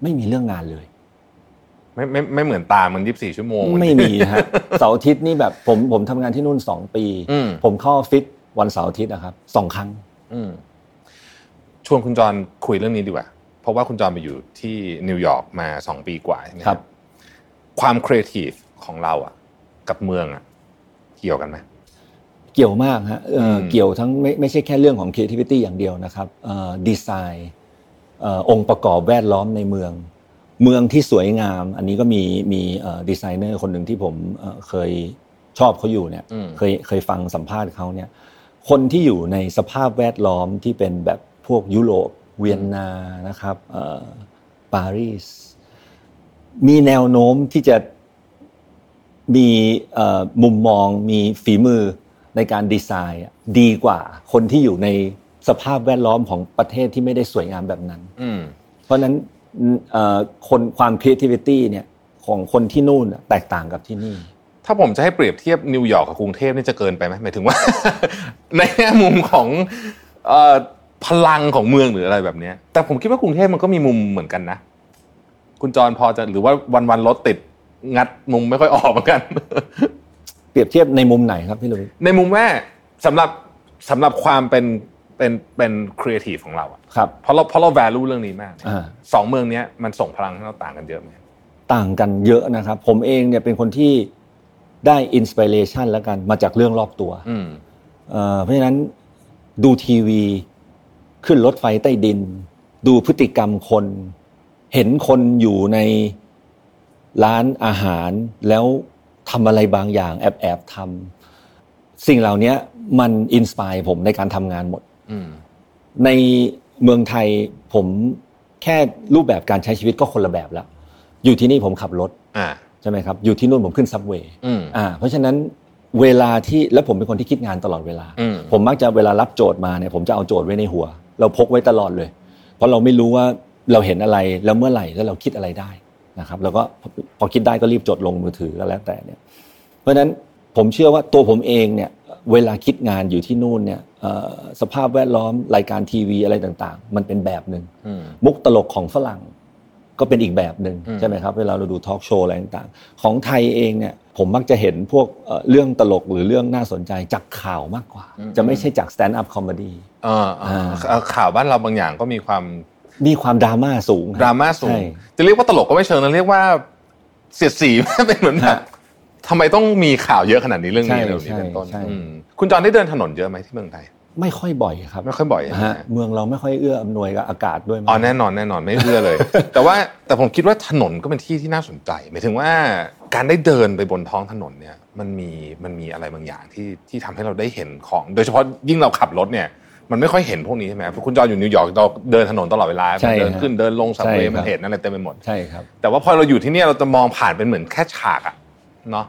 S1: ไม่มีเรื่องงานเลย
S3: ไม่ไม่ไม่เหมือนตามันยี่สิบสี่ชั่วโมง
S1: ไม่มีนะฮะเสาร์อาทิตย์นี่แบบผมผมทำงานที่นู่นสองปี
S3: อืม
S1: ผมเข้าออฟฟิศวันเสาร์อาทิตย์นะครับสองครั้ง
S3: อืมชวนคุณจรคุยเรื่องนี้ดีกว่า เพราะว่าคุณจรไปอยู่ที่นิวยอร์กมาสองปีกว่าใช่ไหม
S1: ครับ
S3: ความครีเอทีฟของเราอะ กับเมืองอะ เกี่ยวกันไหม
S1: เกี่ยวมากฮะเอ่ออ
S3: ม
S1: เกี่ยวทั้งไม่ไม่ใช่แค่เรื่องของ creativity อย่างเดียวนะครับดีไซน์องค์ประกอบแวดล้อมในเมือง เมืองที่สวยงาม อันนี้ก็มีมีดีไซเนอร์คนหนึ่งที่ผมเอ่อเคยชอบเขาอยู่เนี่ย
S3: อืม
S1: เคยเคยฟังสัมภาษณ์เขาเนี่ยคนที่อยู่ในสภาพแวดล้อมที่เป็นแบบพวกยุโรปเวียนนานะครับเอ่อปารีสมีแนวโน้มที่จะมีเอ่อมุมมองมีฝีมือในการดีไซน์อะดีกว่าคนที่อยู่ในสภาพแวดล้อมของประเทศที่ไม่ได้สวยงามแบบนั้น
S3: อืม
S1: เพราะฉะนั้นเอ่อ คนความ creativity เนี่ยของคนที่นู่นอะแตกต่างกับที่นี่
S3: ถ้าผมจะให้เปรียบเทียบนิวยอร์กกับกรุงเทพนี่จะเกินไปไหมหมายถึงว่า ในแง่มุมของเอ่อพลังของเมืองหรืออะไรแบบเนี้ยแต่ผมคิดว่ากรุงเทพมันก็มีมุมเหมือนกันนะ คุณจรพอจะหรือว่าวันวันๆรถติดงัดมุมไม่ค่อยออกเหมือนกัน
S1: เปรียบเทียบในมุมไหนครับพี่ลุย
S3: ในมุมแม่สำหรับสำหรับความเป็น เป็นเป็นครีเอทีฟของเราอะ
S1: ครับ
S3: เพราะเราเพราะเรา value เรื่องนี้มาก
S1: อ่า
S3: สองเมืองเนี้ยมันส่งพลังให้เราต่างกันเยอะไหม
S1: ต่างกันเยอะนะครับ ผมเองเนี่ยเป็นคนที่ได้ inspiration แล้วกันมาจากเรื่องรอบตัว
S3: อืม
S1: เอ่อเพราะฉะนั้นดูทีวีขึ้นรถไฟใต้ดิน ดูพฤติกรรมคน เห็นคนอยู่ในร้านอาหารแล้วทำอะไรบางอย่างแอบแอบๆทำสิ่งเหล่านี้มัน inspire ผมในการทำงานหมด
S3: อืม
S1: ในเมืองไทยผมแค่รูปแบบการใช้ชีวิตก็คนละแบบแล้ว อยู่ที่นี่ผมขับรถ
S3: อ่า
S1: ใช่ไหมครับ อยู่ที่นู่นผมขึ้นซับเวย์
S3: อืม
S1: อ่า เพราะฉะนั้นเวลาที่แล้วผมเป็นคนที่คิดงานตลอดเวลา
S3: อืม
S1: ผมมักจะเวลารับโจทย์มาเนี่ยผมจะเอาโจทย์ไว้ในหัว เราพกไว้ตลอดเลย เพราะเราไม่รู้ว่าเราเห็นอะไรแล้วเมื่อไหร่แล้วเราคิดอะไรได้นะครับ แล้วก็พอคิดได้ก็รีบจดลงมือถือก็แล้วแต่เนี่ย เพราะฉะนั้นผมเชื่อว่าตัวผมเองเนี่ย เวลาคิดงานอยู่ที่นู่นเนี่ยเอ่อ สภาพแวดล้อมรายการทีวีอะไรต่างๆ มันเป็นแบบหนึ่ง
S3: อืม
S1: มุกตลกของฝรั่งก็เป็นอีกแบบหนึ่ง
S3: อืม
S1: ใช่ไหมครับเวลาเราดูทอล์กโชว์อะไรต่างๆ ของไทยเองเนี่ยผมมักจะเห็นพวกเอ่อเรื่องตลกหรือเรื่องน่าสนใจจากข่าวมากกว่า จะไม่ใช่จาก stand-up comedy เอ่า
S3: อ่าข่าวบ้านเราบางอย่างก็มีความ
S1: มีความดราม่าสูง
S3: ดราม่าสูง
S1: ใช่
S3: จะเรียกว่าตลกก็ไม่เชิงนะเรียกว่าเสียดสีเป็นเหมือนแบบ
S1: ฮะ
S3: ทำไมต้องมีข่าวเยอะขนาดนี้เรื่องนี้
S1: ใช่
S3: เรื่องนี้เป็นต้น
S1: ใช่
S3: อืมคุณจอนได้เดินถนนเยอะไหมที่เมืองไทย
S1: ไม่ค่อยบ่อยครับ
S3: ไม่ค่อยบ่อยใช่ไหม
S1: ฮะเมืองเราไม่ค่อยเอื้ออำนวยกับอากาศด้วยมั้ง
S3: อ๋อแน่นอนแน่นอนไม่เอื้อเลย แต่ว่าแต่ผมคิดว่าถนนก็เป็นที่ที่น่าสนใจหมายถึงว่าการได้เดินไปบนท้องถนนเนี่ยมันมีมันมีอะไรบางอย่างที่ที่ทำให้เราได้เห็นของ โดยเฉพาะยิ่งเราขับรถเนี่ยมันไม่ค่อยเห็นพวกนี้ใช่ไหมเพราะคุณจอนอยู่นิวยอร์กเราเดินถนนตลอดเวลา
S1: ใช่
S3: เดิน
S1: ฮะ
S3: ขึ้นเดินลงสับเวย์
S1: ใช่ครับ
S3: มันเห็นอะไรเต็มไปหมด
S1: ใช่ครับ
S3: แต่ว่าพอเราอยู่ที่เนี่ยเราจะมองผ่านเป็นเหมือนแค่ฉากอะเนาะ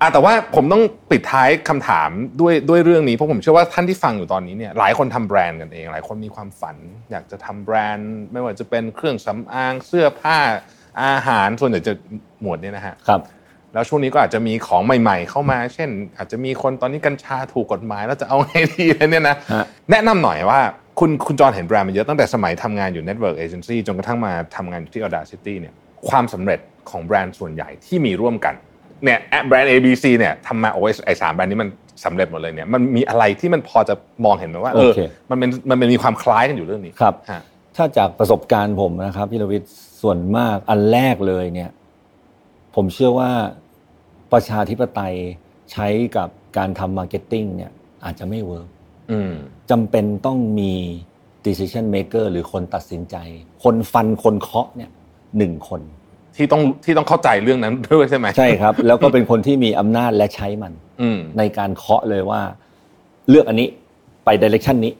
S3: อะแต่ว่าผมต้องปิดท้ายคำถามด้วยด้วยเรื่องนี้เพราะผมเชื่อว่าท่านที่ฟังอยู่ตอนนี้เนี่ยหลายคนทำแบรนด์กันเอง หลายคนมีความฝัน อยากจะทำแบรนด์ ไม่ว่าจะเป็นเครื่องสำอางเสื้อผ้าอาหารส่วนใหญ่จะหมวดเนี่ยนะฮะ
S1: ครับ
S3: แล้วช่วงนี้ก็อาจจะมีของใหม่ ๆ เข้ามา เช่น อาจจะมีคนตอนนี้กัญชาถูกกฎหมายแล้วจะเอาไงดีอะไรเนี่ยนะ
S1: ฮะ
S3: แนะนำหน่อยว่าคุณคุณจรเห็นแบรนด์มาเยอะตั้งแต่สมัยทำงานอยู่ Network Agency จนกระทั่งมาทำงานอยู่ที่ Audacity เนี่ยความสำเร็จของแบรนด์ส่วนใหญ่ที่มีร่วมกัน เนี่ยแบรนด์ ABC เนี่ยทำมาโอ้ยไอ้สามแบรนด์นี้มันสำเร็จหมดเลยเนี่ยมันมีอะไรที่มันพอจะมองเห็นไหมว่าเออ
S1: โอเค
S3: มันเป็นมันเป็นมีความคล้ายกันอยู่เรื่องนี้
S1: ครับ
S3: ฮะ
S1: ถ้าจากประสบการณ์ผมนะครับพี่รวิทย์ส่วนมากอันแรกเลยเนี่ย ผมเชื่อว่าประชาธิปไตยใช้กับการทำ marketing เนี่ย อาจจะไม่ work จำเป็นต้องมี decision maker หรือคนตัดสินใจ คนฟันคนเคาะเนี่ยหนึ่งคน
S3: ที่ต้องที่ต้องเข้าใจเรื่องนั้นด้วยใช่ไหม
S1: ใช่ครับ แล้วก็เป็นคนที่มีอำนาจและใช้มันในการเคาะเลยว่า เลือกอันนี้ไปดิเรกชันนี้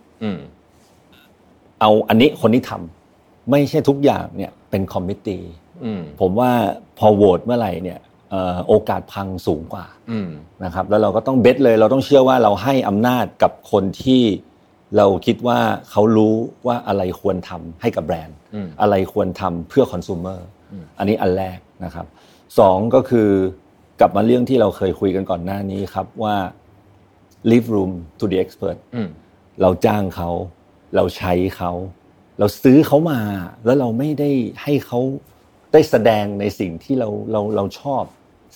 S1: เอาอันนี้คนนี้ทำไม่ใช่ทุกอย่างเนี่ยเป็นคอมมิตตี้ผมว่าพอโหวตเมื่อไหร่เนี่ยโอกาสพังสูงกว่านะครับ แล้วเราก็ต้องเบสเลย เราต้องเชื่อว่าเราให้อำนาจกับคนที่เราคิดว่าเขารู้ว่าอะไรควรทำให้กับแบรนด์ อะไรควรทำเพื่อคอน sumer อันนี้อันแรกนะครับสองก็คือกลับมาเรื่องที่เราเคยคุยกันก่อนหน้านี้ครับว่า leave room to the expert เราจ้างเขา เราใช้เขา เราซื้อเขามา แล้วเราไม่ได้ให้เขาได้แสดงในสิ่งที่เราเราเราชอบ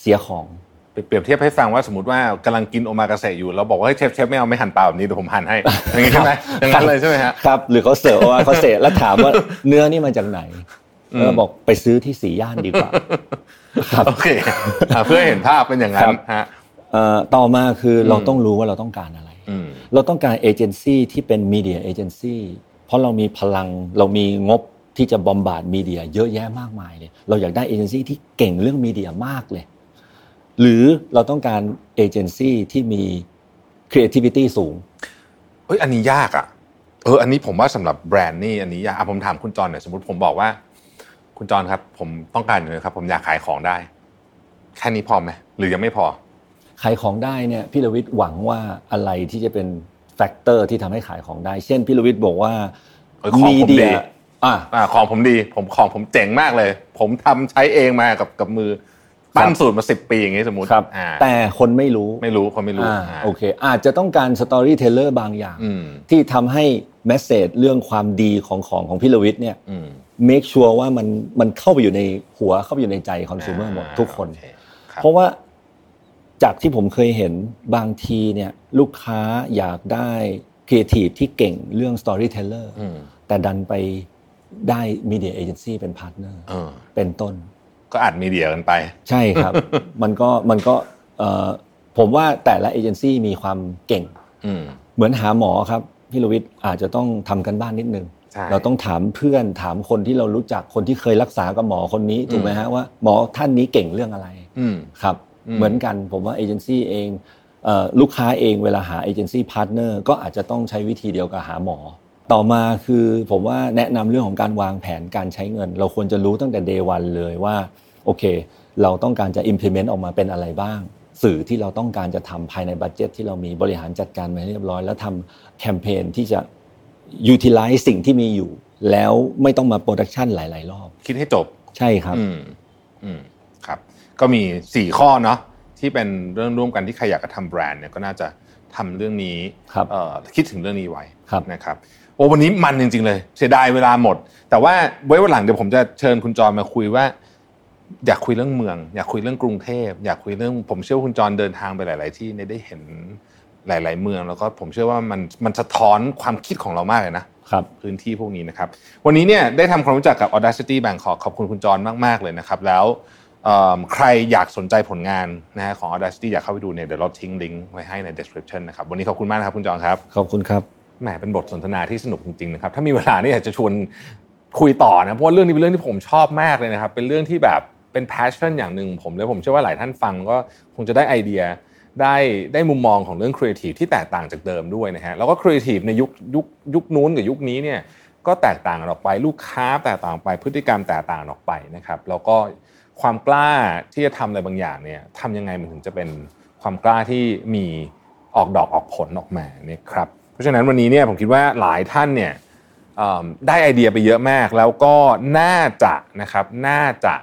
S1: เสียของ
S3: เปรียบเทียบให้ฟังว่าสมมติว่ากำลังกินโอมากาเสะอยู่เราบอกว่าเชฟเชฟไม่เอาไม่หั่นเปล่าแบบนี้เดี๋ยวผมหั่นให้อย่างนี้ใช่ไหมอย่างนั้นเลยใช่ไหมฮะ
S1: ครับหรือเขาเสิร์ฟโอมากาเสะแล้วถามว่าเนื้อนี่มาจากไหน เราบอกไปซื้อที่สีย่านดีกว่า
S3: ครับโอเคเพื่อเห็นภาพเป็นอย่างนั้นฮะ
S1: ต่อมาคือเราต้องรู้ว่าเราต้องการอะไร เราต้องการเอเจนซี่ที่เป็นมีเดียเอเจนซี่เพราะเรามีพลังเรามีงบที่จะบอมบาดมีเดียเยอะแยะมากมายเลย เราอยากได้เอเจนซี่ที่เก่งเรื่องมีเดียมากเลย หรือเราต้องการเอเจนซี่ที่มี creativity สูง
S3: เฮ้ยอันนี้ยากอะ เออ อันนี้ผมว่าสำหรับแบรนด์นี่อันนี้ยากผมถามคุณจอนหน่อยสมมติผมบอกว่า คุณจอนครับ ผมต้องการอย่างนี้ครับ ผมอยากขายของได้ แค่นี้พอไหมหรือยังไม่พอ
S1: ขายของได้เนี่ยพี่ลวิทย์หวังว่าอะไรที่จะเป็น factor ที่ทำให้ขายของได้ เช่นพี่ลวิทย์บอกว่า
S3: mediaอ่าของผมดี ผมของผมเจ๋งมากเลย ผมทำใช้เองมากับกับมือปั้นสูตรมาสิบปีอย่างนี้สมมติ
S1: ครับแต่คนไม่รู้
S3: ไม่รู้คนไม่รู้
S1: โอเค อาจจะต้องการ storyteller บางอย่างที่ทำให้ message เรื่องความดีของของของพี่รวิทย์เนี่ย make sure ว่ามันมันเข้าไปอยู่ในหัวเข้าไปอยู่ในใจคอน sumer หมดทุกคน เพราะว่าจากที่ผมเคยเห็นบางทีเนี่ยลูกค้าอยากได้ครีเอทีฟที่เก่งเรื่อง storytellerแต่ดันไปได้ media agency เป็น partner เป็นต้น
S3: ก็อัด media กันไป
S1: ใช่ครับ มันก็มันก็ผมว่าแต่ละเอเจนซี่มีความเก่งเหมือนหาหมอครับพี่ลวิทย์อาจจะต้องทำการบ้านนิดนึง เราต้องถามเพื่อนถามคนที่เรารู้จักคนที่เคยรักษากับหมอคนนี้ถูกไหมฮะว่าหมอท่านนี้เก่งเรื่องอะไรครับเหมือนกันผมว่าเอเจนซี่เองลูกค้าเองเวลาหา agency partner ก็อาจจะต้องใช้วิธีเดียวกับหาหมอ ต่อมาคือผมว่าแนะนำเรื่องของการวางแผนการใช้เงิน เราควรจะรู้ตั้งแต่ day one เลยว่าโอเค เราต้องการจะ implement ออกมาเป็นอะไรบ้าง สื่อที่เราต้องการจะทำภายใน budget ที่เรามีบริหารจัดการมาเรียบร้อย แล้วทำแคมเปญที่จะ utilize สิ่งที่มีอยู่ แล้วไม่ต้องมา production หลาย ๆ รอบ
S3: คิดให้จบ
S1: ใช่ครับ
S3: อืมอืมครับ ก็มีสี่ข้อเนาะที่เป็นเรื่องร่วมกันที่ใครอยากจะทำแบรนด์เนี่ยก็น่าจะทำเรื่องนี้
S1: ครับ
S3: คิดถึงเรื่องนี้ไว้นะครับโอ้วันนี้มันจริง ๆ เลย เสียดายเวลาหมด แต่ว่าไว้วันหลังเดี๋ยวผมจะเชิญคุณจอยมาคุยว่า อยากคุยเรื่องเมือง อยากคุยเรื่องกรุงเทพ อยากคุยเรื่องผมเชื่อว่าคุณจรเดินทางไปหลาย ๆ ที่ได้เห็น หลาย ๆ เมืองแล้วก็ผมเชื่อว่ามันมันสะท้อนความคิดของเรามากเลยนะ
S1: ครับ
S3: พื้นที่พวกนี้นะครับ วันนี้เนี่ยได้ทำความรู้จักกับ Audacity Bangkok ขอบคุณคุณจรมาก ๆ เลยนะครับ แล้วใครอยากสนใจผลงานนะฮะของ Audacity อยากเข้าไปดูเนี่ยเดี๋ยวเราทิ้งลิงก์ไว้ให้ใน description นะครับวันนี้ขอบคุณมากนะครับคุณจอนครับ
S1: ขอบคุณครับ
S3: แหมเป็นบทสนทนาที่สนุกจริงๆนะครับถ้ามีเวลานี่อยากจะชวนคุยต่อนะเพราะว่าเรื่องนี้เป็นเรื่องที่ผมชอบมากเลยนะครับเป็นเรื่องที่แบบเป็น passion อย่างหนึ่งผมเลยผมเชื่อว่าหลายท่านฟังก็คงจะได้ไอเดีย ได้ได้มุมมองของเรื่องครีเอทีฟที่แตกต่างจากเดิมด้วยนะฮะแล้วก็ครีเอทีฟในยุคยุคยุคนู้นกับยุคนี้เนี่ยก็แตกต่างกันออกไปลูกค้าแตกต่างไปพฤติกรรมแตกต่างออกไปนะครับแล้วก็ความกล้าที่จะทำอะไรบางอย่างเนี่ยทำยังไงมันถึงจะเป็นความกล้าที่มีออกดอกออกผลออกมาเนี่ยครับเพราะฉะนั้นวันนี้เนี่ยผมคิดว่าหลายท่านเนี่ยได้ไอเดียไปเยอะมาก แล้วก็น่าจะนะครับน่าจะ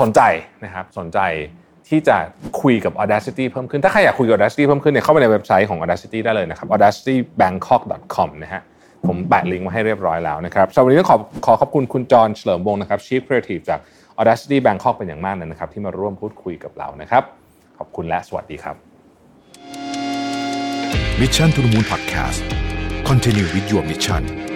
S3: สนใจนะครับสนใจ ที่จะคุยกับ Audacity เพิ่มขึ้น ถ้าใครอยากคุยกับ Audacity เพิ่มขึ้นเนี่ยเข้าไปในเว็บไซต์ของ Audacity ได้เลยนะครับ audacitybangkok.com นะฮะผมแปะลิงก์มาให้เรียบร้อยแล้วนะครับสำหรับวันนี้ต้องขอขอขอบคุณคุณจอห์นเฉลิมวงศ์นะครับ Chief Creative จาก Audacity Bangkok เป็นอย่างมากเลยนะครับ ที่มาร่วมพูดคุยกับเรานะครับ ขอบคุณและสวัสดีครับ
S2: Mission to the Moon Podcast Continue with your mission